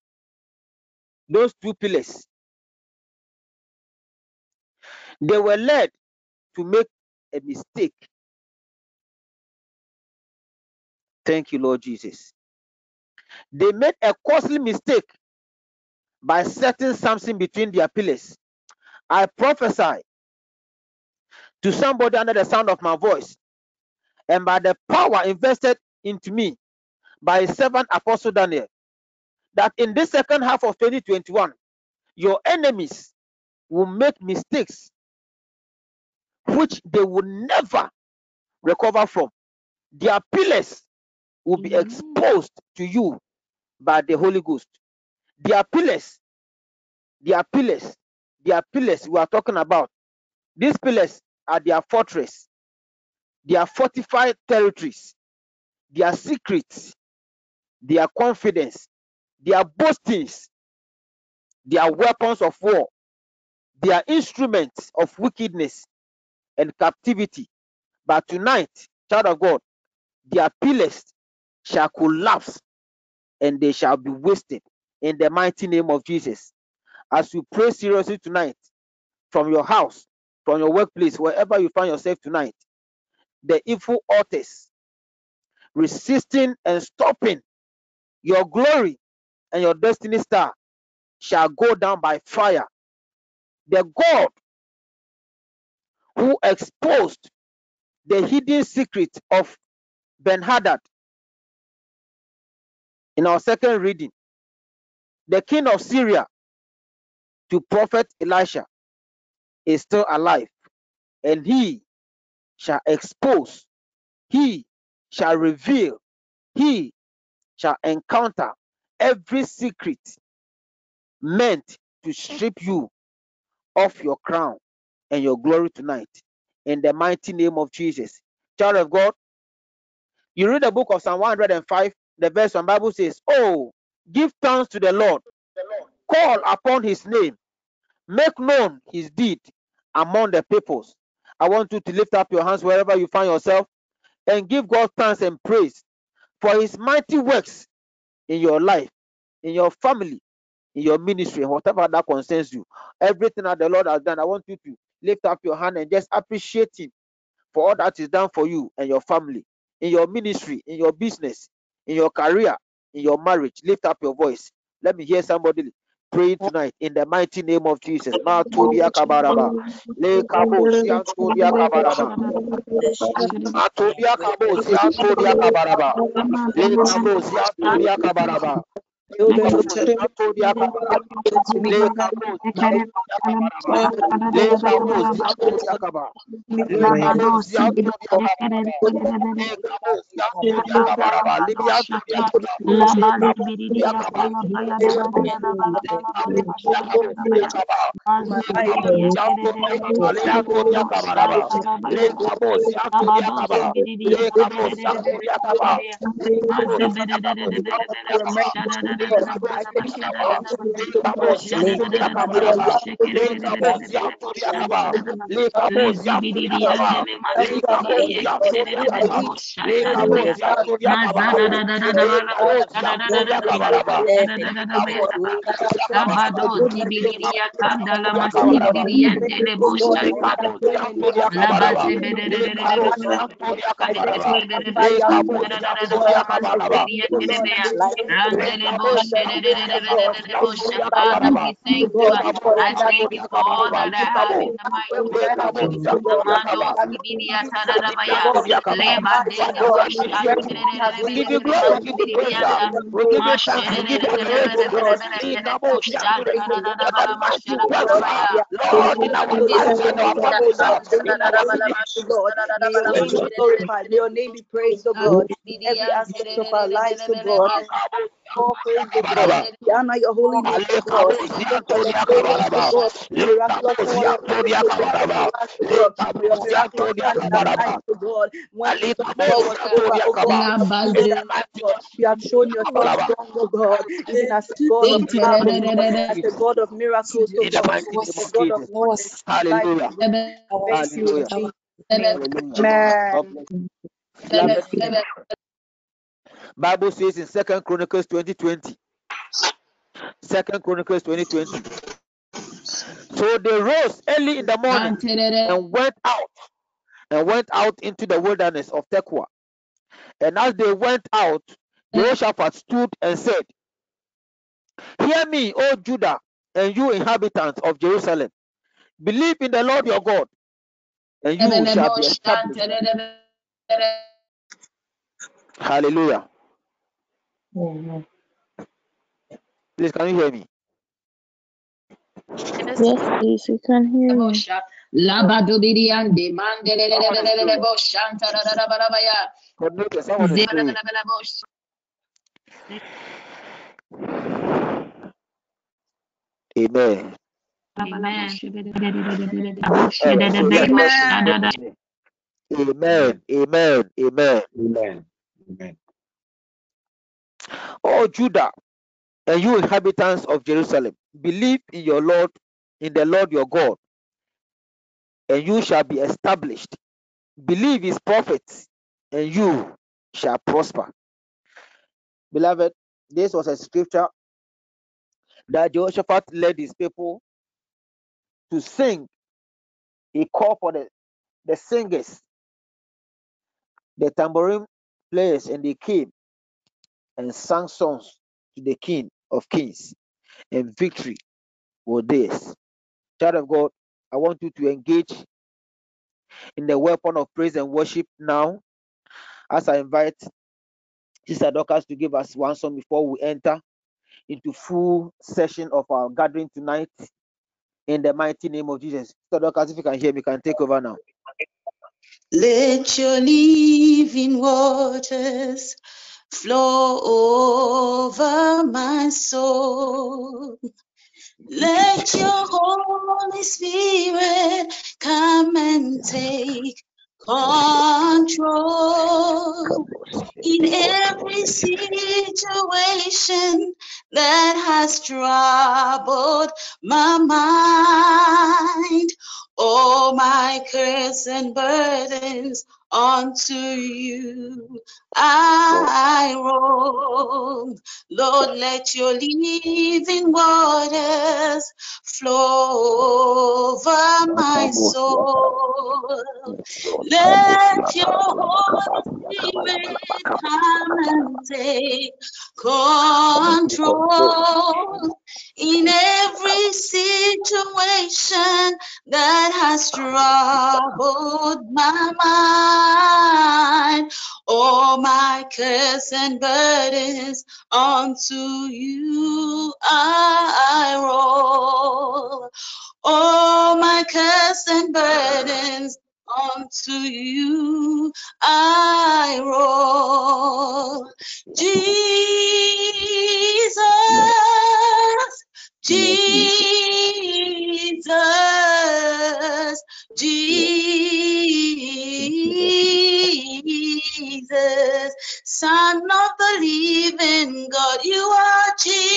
those two pillars. They were led to make a mistake. Thank you, Lord Jesus. They made a costly mistake by setting something between their pillars. I prophesy to somebody under the sound of my voice and by the power invested into me by servant Apostle Daniel that in this second half of 2021, your enemies will make mistakes which they will never recover from. Their pillars will be exposed to you by the Holy Ghost. Their pillars, their pillars, their pillars we are talking about. These pillars are their fortress, their fortified territories, their secrets, their confidence, their boastings, their weapons of war, their instruments of wickedness and captivity. But tonight, child of God, their pillars shall collapse and they shall be wasted in the mighty name of Jesus. As we pray seriously tonight, from your house, from your workplace, wherever you find yourself tonight, the evil authors resisting and stopping your glory and your destiny star shall go down by fire. The God who exposed the hidden secret of Ben Hadad in our second reading, the king of Syria to prophet Elisha is still alive, and he shall expose, he shall reveal, he shall encounter every secret meant to strip you of your crown and your glory tonight in the mighty name of Jesus. Child of God, you read the book of Psalm 105, the verse one Bible says, Oh, give thanks to the Lord, call upon his name, make known his deed among the peoples. I want you to lift up your hands wherever you find yourself and give God thanks and praise for his mighty works in your life, in your family, in your ministry, whatever that concerns you. Everything that the Lord has done, I want you to lift up your hand and just appreciate him for all that is done for you and your family, in your ministry, in your business, in your career, in your marriage. Lift up your voice. Let me hear somebody praying tonight in the mighty name of Jesus. Ma kabaraba. Le kabo sian todia kabaraba. Ma kabo sian todia kabaraba. Le kabo sian todia kabaraba. Le kabo sian todia kabaraba. Le kabo sian todia kabaraba. Le kabo sian todia kabaraba. Le kabo sian todia kabaraba. Le kabo sian todia kabaraba. Libian todia kabaraba. Le kabo sian kabaraba. Sabado Sibiria Kandala Masibiriente Lebosha Father, we thank you. I thank you for all that I have in the mighty name of Jesus. Mando Sibiria Tadabaya Leba we give you glory, we give you praise, we give you thanks, we give you adoration, Whatever mighty works are, Lord, in our lives and our families, in our ministry. Lord, may your name be glorified, may your name be praised, O God, every aspect of our lives, O God. All praise the God. We your holy name, O God. Thank for your praise, O God. Miraculous power of praise, O God, in our lives, O God. For your miraculous hand in our lives, O God. When we thought all was over, O God, you have God. You have shown yourself strong, O God, even as the God of love, O God, as the God of miracles, O God, mighty name as the of God of Jesus. wonders. Hallelujah. Thank you, in Hallelujah. Jesus' name. Hallelujah. God Amen. Bible says in Second Chronicles 2020. Second Chronicles 2020. So they rose early in the morning and went out and went out into the wilderness of Tekoa. And as they went out, Jehoshaphat stood and said, Hear me, O Judah, and you inhabitants of Jerusalem. Believe in the Lord your God, and you shall be established. Hallelujah. Please, can you hear me? Yes, please, we can hear you. Labadubiriande mandelelelelele boshanta. Amen. Amen. All right, so let's go to Amen. the next Amen. Amen. Amen. Oh Judah, and you inhabitants of Jerusalem, believe in your Lord, in the Lord your God, and you shall be established. Believe his prophets, and you shall prosper. Beloved, this was a scripture that Jehoshaphat led his people to sing he called for the, the singers, the tambourine players, and they came and sang songs to the King of Kings, and victory was theirs. Child of God, I want you to engage in the weapon of praise and worship now as I invite Sister Dorcas to give us one song before we enter into full session of our gathering tonight in the mighty name of Jesus. Sister Dorcas, if you can hear me, can take over now. Let your living waters flow over my soul. Let your Holy Spirit come and take control in every situation that has troubled my mind. All my cares and burdens onto you I roll. Lord, let your living waters flow over my soul. Let your Holy Spirit come and take control in every situation that has troubled my mind. All my cares and burdens onto you I roll. All my cares and burdens unto you I roll. Jesus, Jesus, Jesus, Son of the living God, you are Jesus.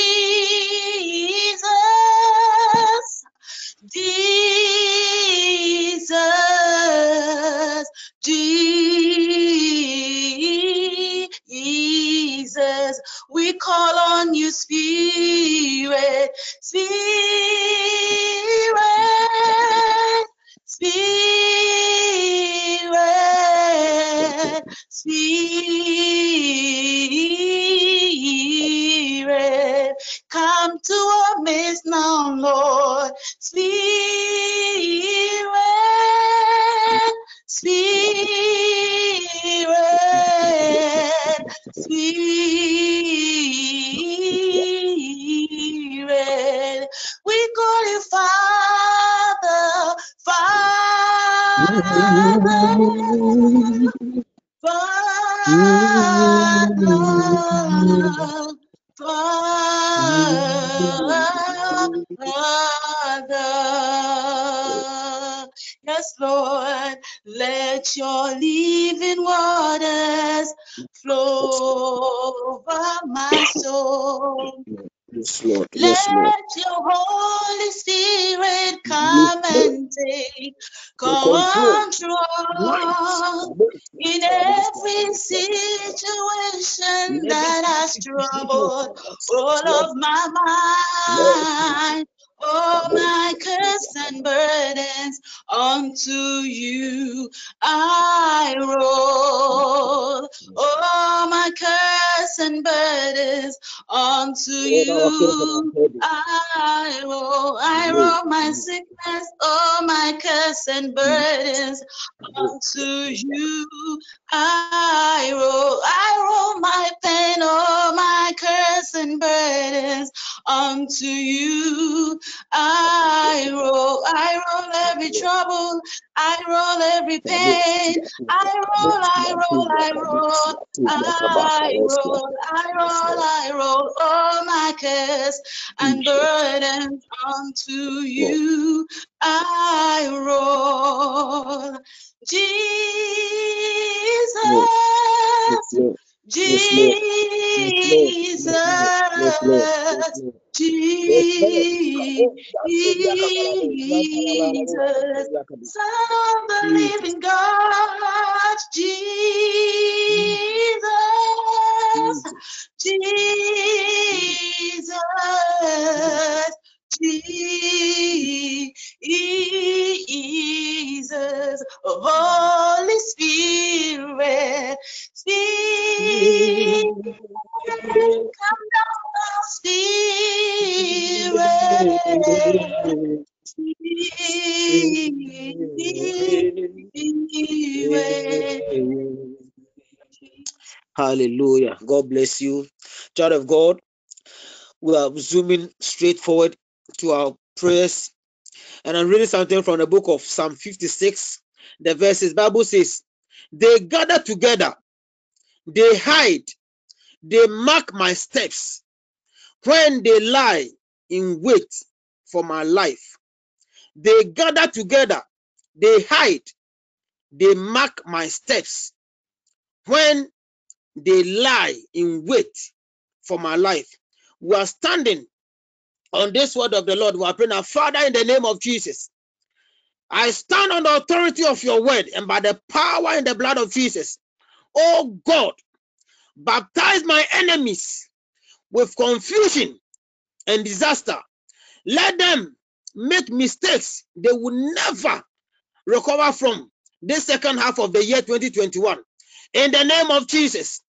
Flow over my soul. Yes, Lord. Let Yes, Lord. your my sickness, all my cares and burdens unto you I roll. I roll my pain, all my cares and burdens unto you I roll. I roll every trouble. I roll every pain. I roll, I roll, I roll. I roll, I roll, I roll all my cares and burdens unto you. I roll. Jesus, Jesus, Jesus, Son of the living God, Jesus, Jesus, Jesus, Holy Spirit, Spirit, come down, Spirit. Hallelujah. God bless you. Child of God, we are zooming straight forward to our prayers. And I'm reading something from the book of Psalm 56. The verses Bible says, They gather together, they hide, they mark my steps when they lie in wait for my life. They gather together, they hide, they mark my steps when they lie in wait for my life. We are standing on this word of the Lord. We are praying, our Father, in the name of Jesus. I stand on the authority of your word and by the power in the blood of Jesus. Oh God, baptize my enemies with confusion and disaster. Let them make mistakes they will never recover from this second half of the year 2021. In the name of Jesus,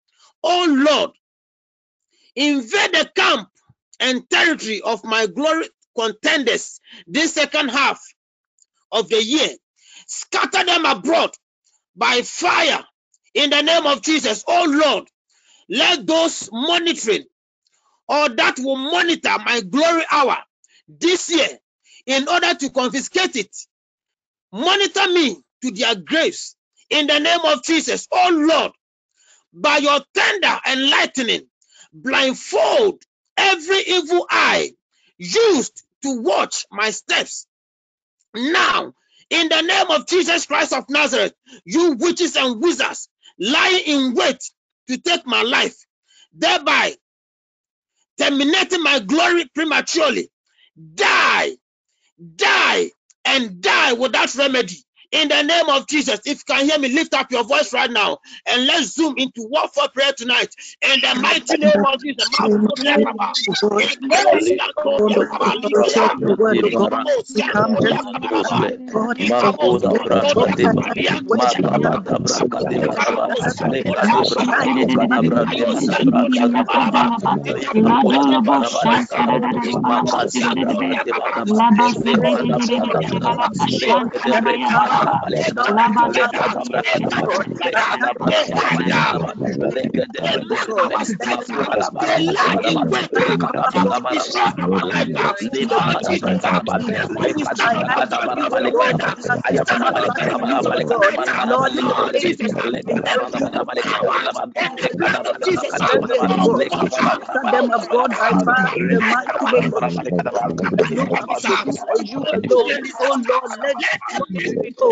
oh Lord, invade the camp and territory of my glory contenders this second half of the year. Scatter them abroad by fire in the name of Jesus. Oh Lord, let those monitoring or that will monitor my glory hour this year in order to confiscate it, monitor me to their graves in the name of Jesus. Oh Lord, by your tender and lightning, blindfold every evil eye used to watch my steps. Now, in the name of Jesus Christ of Nazareth, you witches and wizards lying in wait to take my life, thereby terminating my glory prematurely, die, die, and die without remedy. In the name of Jesus, if you can hear me, lift up your voice right now and let's zoom into what for prayer tonight. In the mighty name of Jesus. Them the of Jesus. You Lord, go,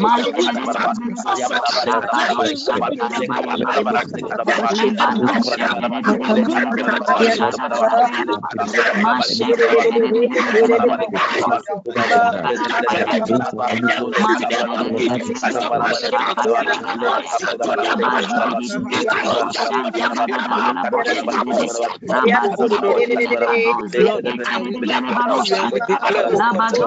ما Rabado,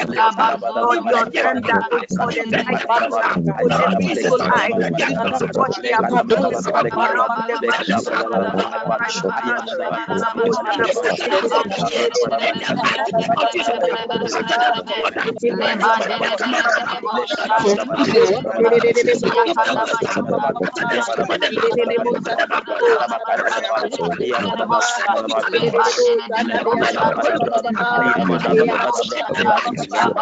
Lord, your tender, oh God, and for the peaceful eye.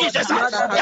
Jesus,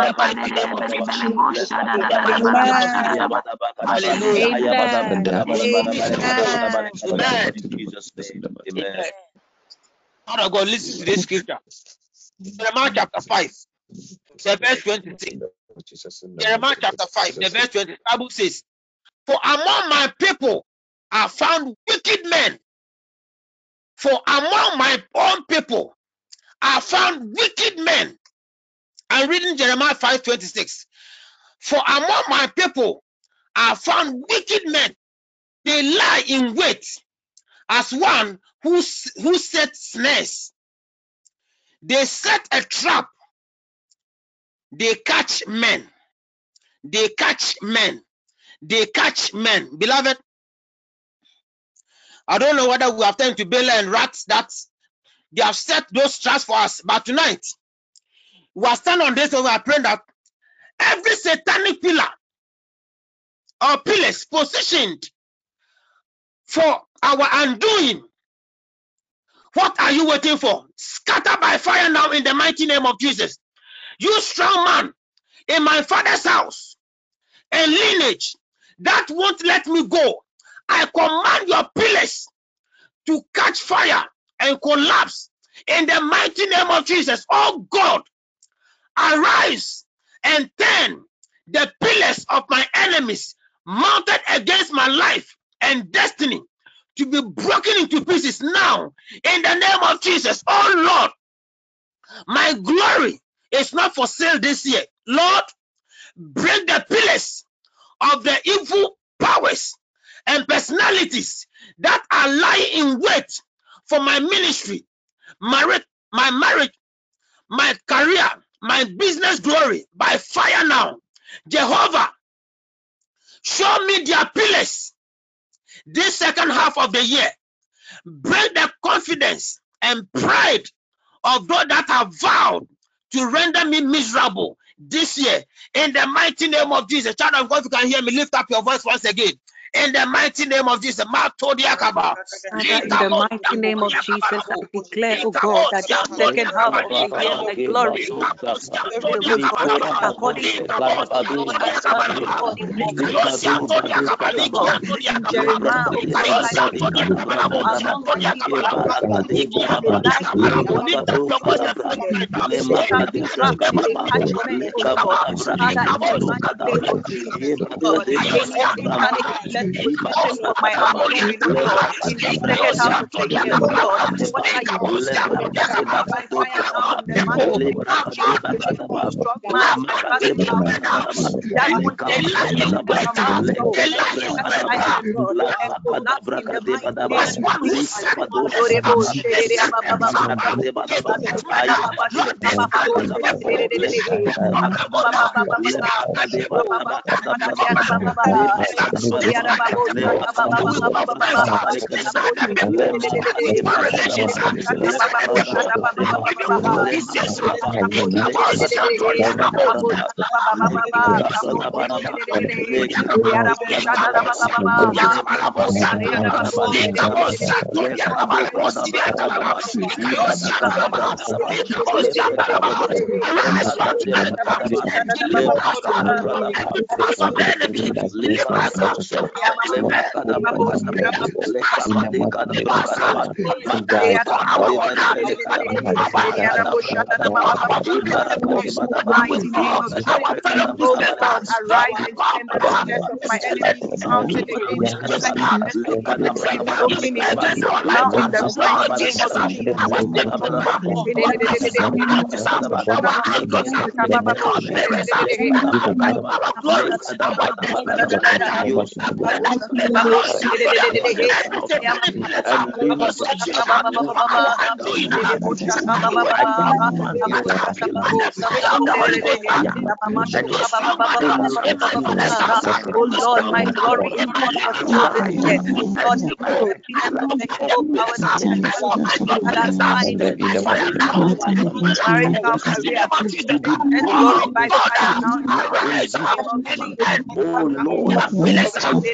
watch their moves. Father God, listen to this scripture. Jeremiah chapter 5, the verse 26. Jeremiah chapter 5, the verse 20. The Bible says, For among my people are found wicked men. For among my own people are found wicked men. I'm reading Jeremiah 5:26. For among my people are found wicked men. They lie in wait as one who, who sets snares. They set a trap. They catch men. They catch men. They catch men. Beloved, I don't know whether we have time to bail and rats that they have set those traps for us. But tonight, we are standing on this and we are praying that every satanic pillar or pillars positioned for our undoing, what are you waiting for? Scatter by fire now in the mighty name of Jesus. You strong man in my father's house and lineage, that won't let me go. I command your pillars to catch fire and collapse in the mighty name of Jesus. Oh God, arise and turn the pillars of my enemies mounted against my life and destiny to be broken into pieces now in the name of Jesus. Oh Lord, my glory is not for sale this year. Lord, break the pillars of the evil powers and personalities that are lying in wait for my ministry, my, my marriage, my career, my business glory by fire now. Jehovah, show me their pillars this second half of the year. Break the confidence and pride of those that have vowed to render me miserable this year. In the mighty name of Jesus. Child of God, if you can hear me, lift up your voice once again. In the mighty name of Jesus. Father, in the mighty name of Jesus, I declare, oh God, that the second half of the year, my glory will be God, according to the word of God that stands before the oh God. In Jeremiah, God, I among the people around evil, they like it, they want to They shall be trapped in a catchment, God. Father, in the mighty name of Jesus, God, any satanic position for my undoing, oh God, in the second half of the year, oh God. Whatever you. want by fire now in the mighty of Strong man, that won't let me in the amount of life, God, and collapse in the mighty name of Oh Lord, my glory is soul. Lord,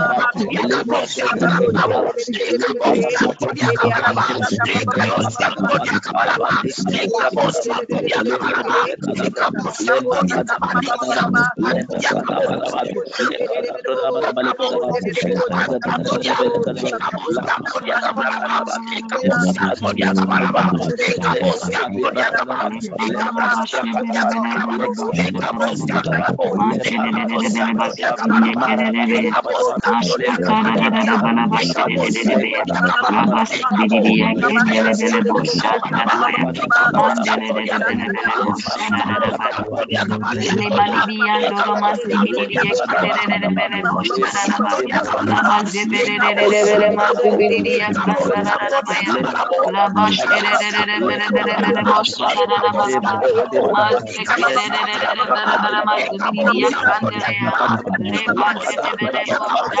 by fire now in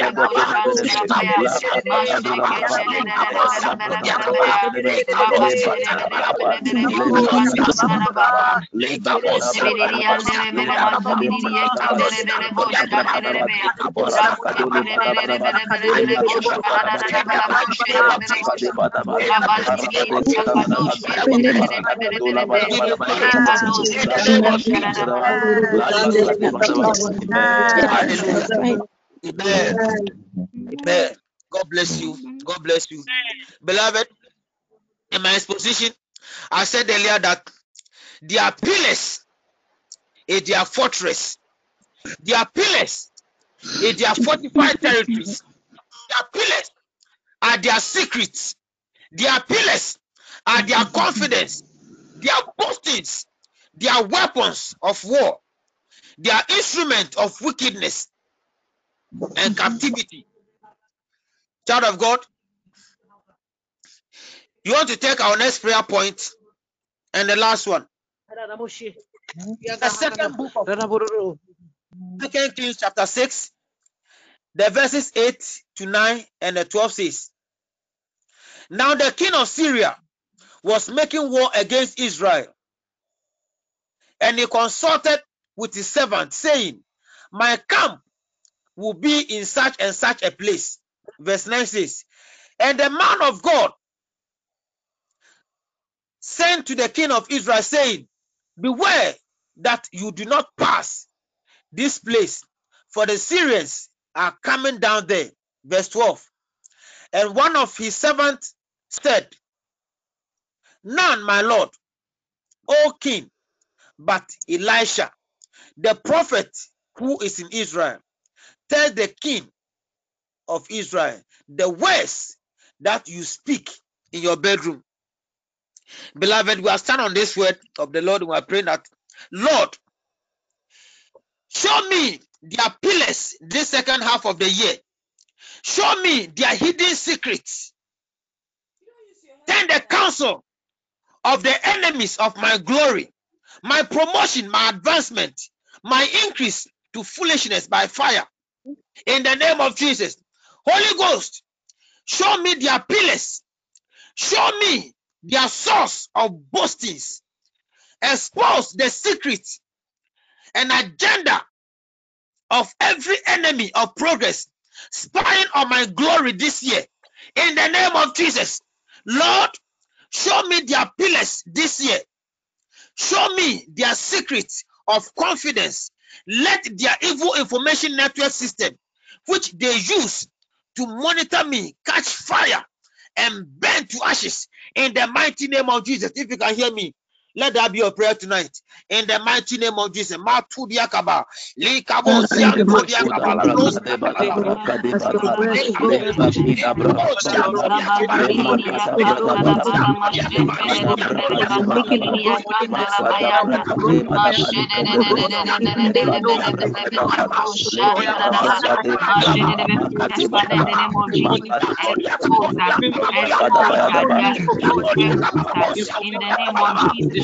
of in the mighty name of Amen. Amen. God bless you. God bless you. Beloved, in my exposition, I said earlier that their pillars is their fortress. Their pillars is their fortified territories. Their pillars are their secrets. Their pillars are their confidence, their boastings, their weapons of war, their instrument of wickedness and captivity. Child of God, you want to take our next prayer point and the last one. The second book of Second Kings chapter 6, the verses 8 to 9 and the 12 says, Now the king of Syria was making war against Israel, and he consulted with his servant, saying, My camp will be in such and such a place. Verse 9 says, And the man of God sent to the king of Israel, saying, Beware that you do not pass this place, for the Syrians are coming down there. Verse 12. And one of his servants said, None, my lord, O king, but Elisha, the prophet who is in Israel, tell the king of Israel the words that you speak in your bedroom. Beloved, we are standing on this word of the Lord we are praying that, Lord, show me their pillars this second half of the year. Show me their hidden secrets. Turn the counsel of the enemies of my glory, my promotion, my advancement, my increase to foolishness by fire. In the name of Jesus. Holy Ghost, show me their pillars. Show me their source of boastings. Expose the secret and agenda of every enemy of progress spying on my glory this year. In the name of Jesus. Lord, show me their pillars this year. Show me their secrets of confidence. Let their evil information network system, which they use to monitor me, catch fire and burn to ashes in the mighty name of Jesus. If you can hear me, let that be your prayer tonight. In the mighty name of Jesus. Matudiakaba. In the name of Jesus.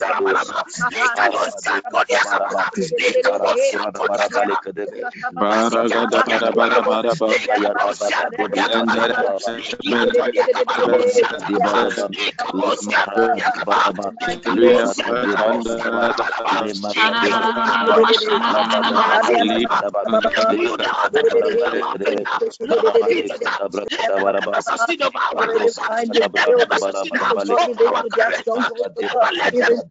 Just don't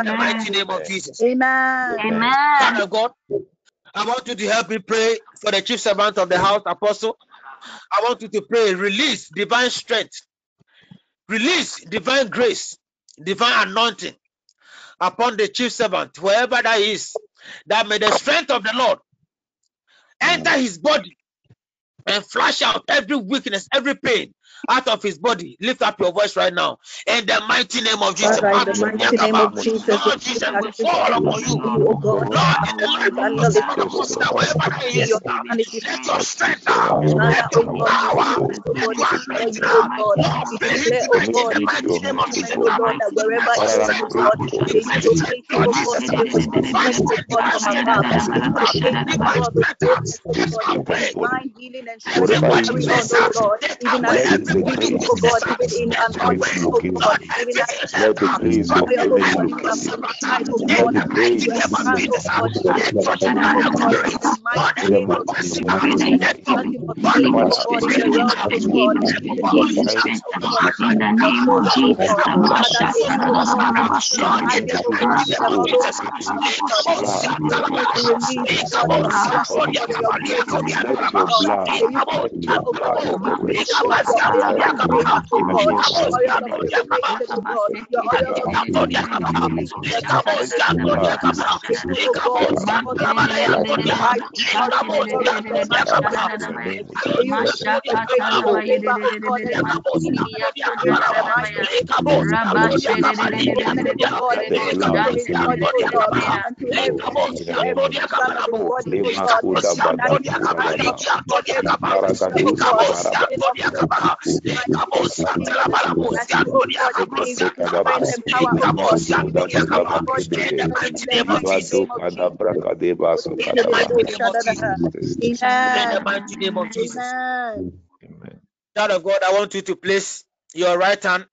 Amen. Amen. God, I want you to help me pray for the chief servant of the house, Apostle. I want you to pray, release divine strength, release divine grace, divine anointing upon the chief servant, wherever that is, that may the strength of the Lord enter his body and flush out every weakness, every pain out of his body. Lift up your voice right now. In the mighty name of Jesus. Father, in the mighty name of Jesus, Lord Jesus, we fall upon you. Lord, in the life of the Son of Musa, wherever he is, let your uh, strength out. Let your power, let your anointing uh, out. Lord, in the mighty name of Jesus. wherever he is, God, may you locate him, God, with divine strength, oh God, from above. Locate him, God, with boldness, oh God, with divine healing and strength and carry oh God, even as he release, God, even in an audience, God, even as Let the grace of prayer, the name God, of even as Jesus. prophesied, Let God, the grace to of the expand, name God, to touch him, God, in the mighty name of Jesus, nothing but faith, God, in the realm, God, in the nations, God, In the for name so of long, Jesus, God, Father, may you, God, provide them, God, with the boldness, God, the boldness to release, God, your anointing, God, and your grace, Let God, your God. blood, May you let continue, your blood God, to cover release, it. God, your Child of God, I want you to place your right hand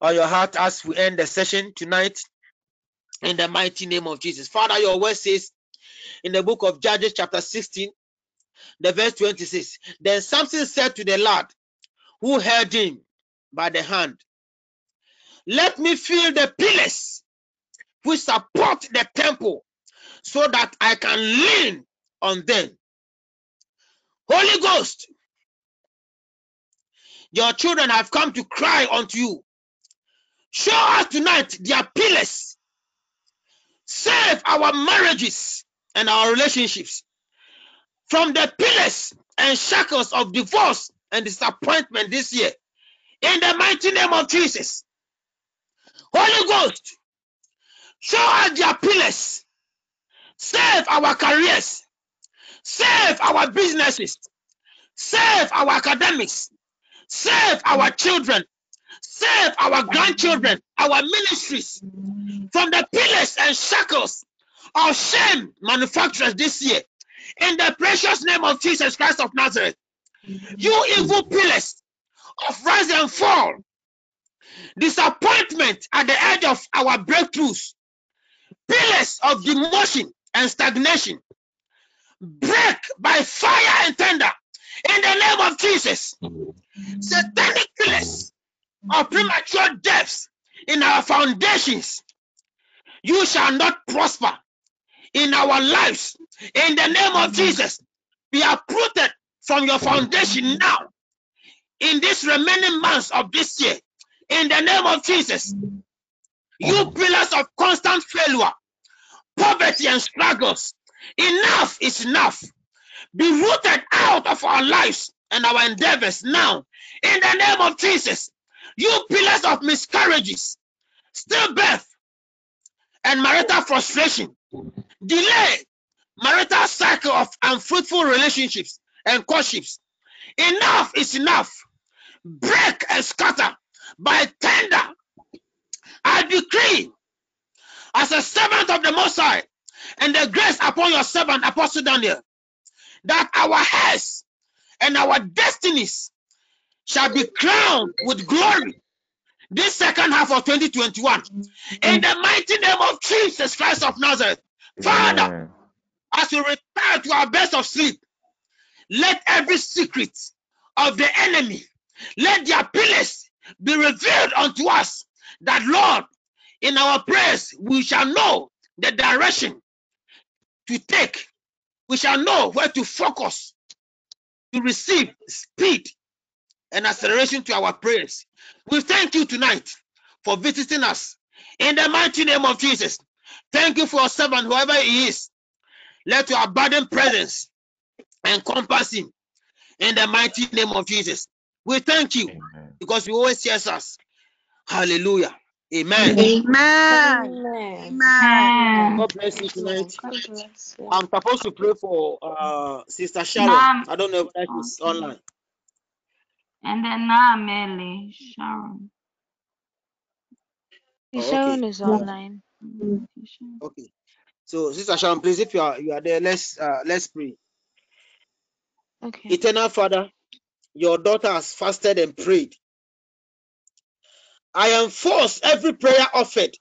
on your heart as we end the session tonight in the mighty name of Jesus. Father, your word says in the book of Judges, chapter 16, the verse 26. Then Samson said to the lad who held him by the hand, Let me feel the pillars which support the temple so that I can lean on them. Holy Ghost, your children have come to cry unto you. Show us tonight their pillars. Save our marriages and our relationships from the pillars and shackles of divorce and disappointment this year. In the mighty name of Jesus. Holy Ghost, show us their pillars. Save our careers. Save our businesses. Save our academics. Save our children. Save our grandchildren, our ministries from the pillars and shackles of shame manufacturers this year. In the precious name of Jesus Christ of Nazareth, you evil pillars of rise and fall, disappointment at the edge of our breakthroughs, pillars of demotion and stagnation, break by fire and thunder in the name of Jesus. Satanic pillars of premature deaths in our foundations, you shall not prosper in our lives. In the name of Jesus, be uprooted from your foundation now. In this remaining months of this year, in the name of Jesus, you pillars of constant failure, poverty, and struggles, enough is enough. Be rooted out of our lives and our endeavors now. In the name of Jesus, you pillars of miscarriages, stillbirth, and marital frustration, delay, marital cycle of unfruitful relationships and courtships. Enough is enough. Break and scatter by tender. I decree as a servant of the Most High and the grace upon your servant, Apostle Daniel, that our heads and our destinies shall be crowned with glory this second half of 2021. In the mighty name of Jesus Christ of Nazareth, Father, as we retire to our best of sleep, let every secret of the enemy, let their pillars be revealed unto us. That Lord, in our prayers, we shall know the direction to take. We shall know where to focus to receive speed and acceleration to our prayers. We thank you tonight for visiting us in the mighty name of Jesus. Thank you for your servant, whoever he is. Let your abundant presence encompass him in the mighty name of Jesus. We thank you Amen. because you always hear us. Hallelujah. Amen. Amen. Amen. Amen. God bless you tonight. Bless you. I'm supposed to pray for uh, Sister Sharon. Ma'am. I don't know if she's Okay. online. And then now Melly, Sharon. Oh, Sharon is online. Mm, okay, Okay. So, Sister Sharon, please, if you are you are there, let's uh, let's pray. Okay. Eternal Father, your daughter has fasted and prayed. I enforce every prayer offered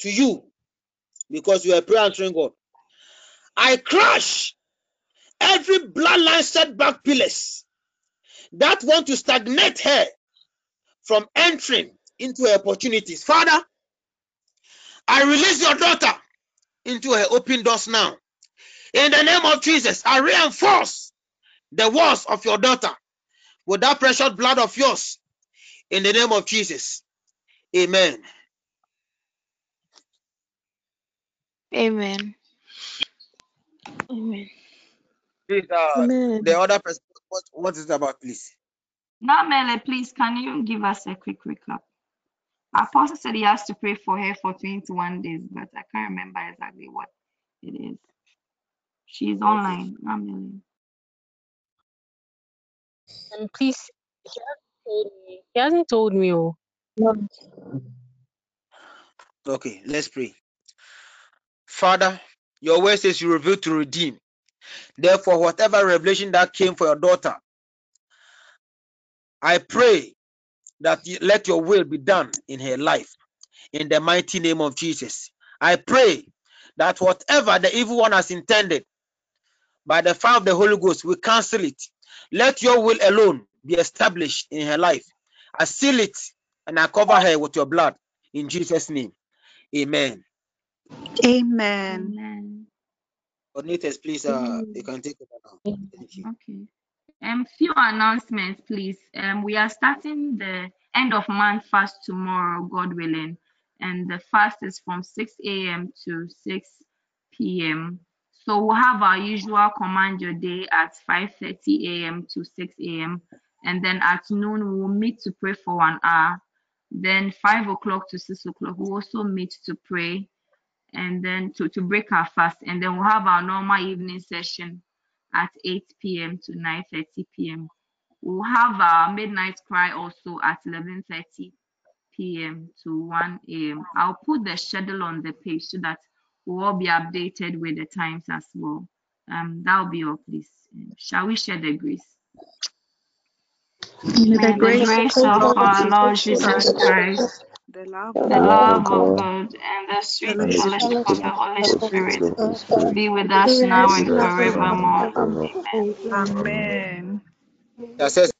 to you because you are prayer answering God. I crush every bloodline setback pillars that want to stagnate her from entering into her opportunities. Father, I release your daughter into her open doors now. In the name of Jesus, I reinforce the walls of your daughter. with that precious blood of yours in the name of Jesus. Amen. Amen. Amen. Please, uh, Amen. the other person, what, what is it about, please? Now, Mele, please, can you give us a quick recap? Apostle said he has to pray for her for 21 days, but I can't remember exactly what it is. She's online. Now, Mele. And please, he hasn't told me. He hasn't told me. Oh, Okay, let's pray. Father, your word says you reveal to redeem. Therefore, whatever revelation that came for your daughter, I pray that you, let your will be done in her life in the mighty name of Jesus. I pray that whatever the evil one has intended by the fire of the Holy Ghost, we cancel it. Let your will alone be established in her life. I seal it and I cover her with your blood in Jesus' name. Amen. Amen. Amen. Coordinators, please, uh, you can take it now. Thank you. Okay. Um, few announcements, please. Um, we are starting the end of month fast tomorrow, God willing, and the fast is from 6 a.m. to 6 p.m. So we'll have our usual command your day at 5:30 a.m. to 6 a.m. and then at noon we'll meet to pray for one hour. Then five o'clock to six o'clock we'll also meet to pray and then to, to break our fast and then we'll have our normal evening session at 8 p.m. to 9:30 p.m. We'll have our midnight cry also at 11:30 p.m. to 1 a.m. I'll put the schedule on the page so that we'll all be updated with the times as well. Um, that'll be all, please. Um, Shall we share the grace? May May the grace of our Lord Jesus Christ, the love the of love God, of God, and the sweet fellowship fellowship of the Holy Spirit Spirit, be with us now and Yes, forevermore. forevermore. Amen. Amen. That says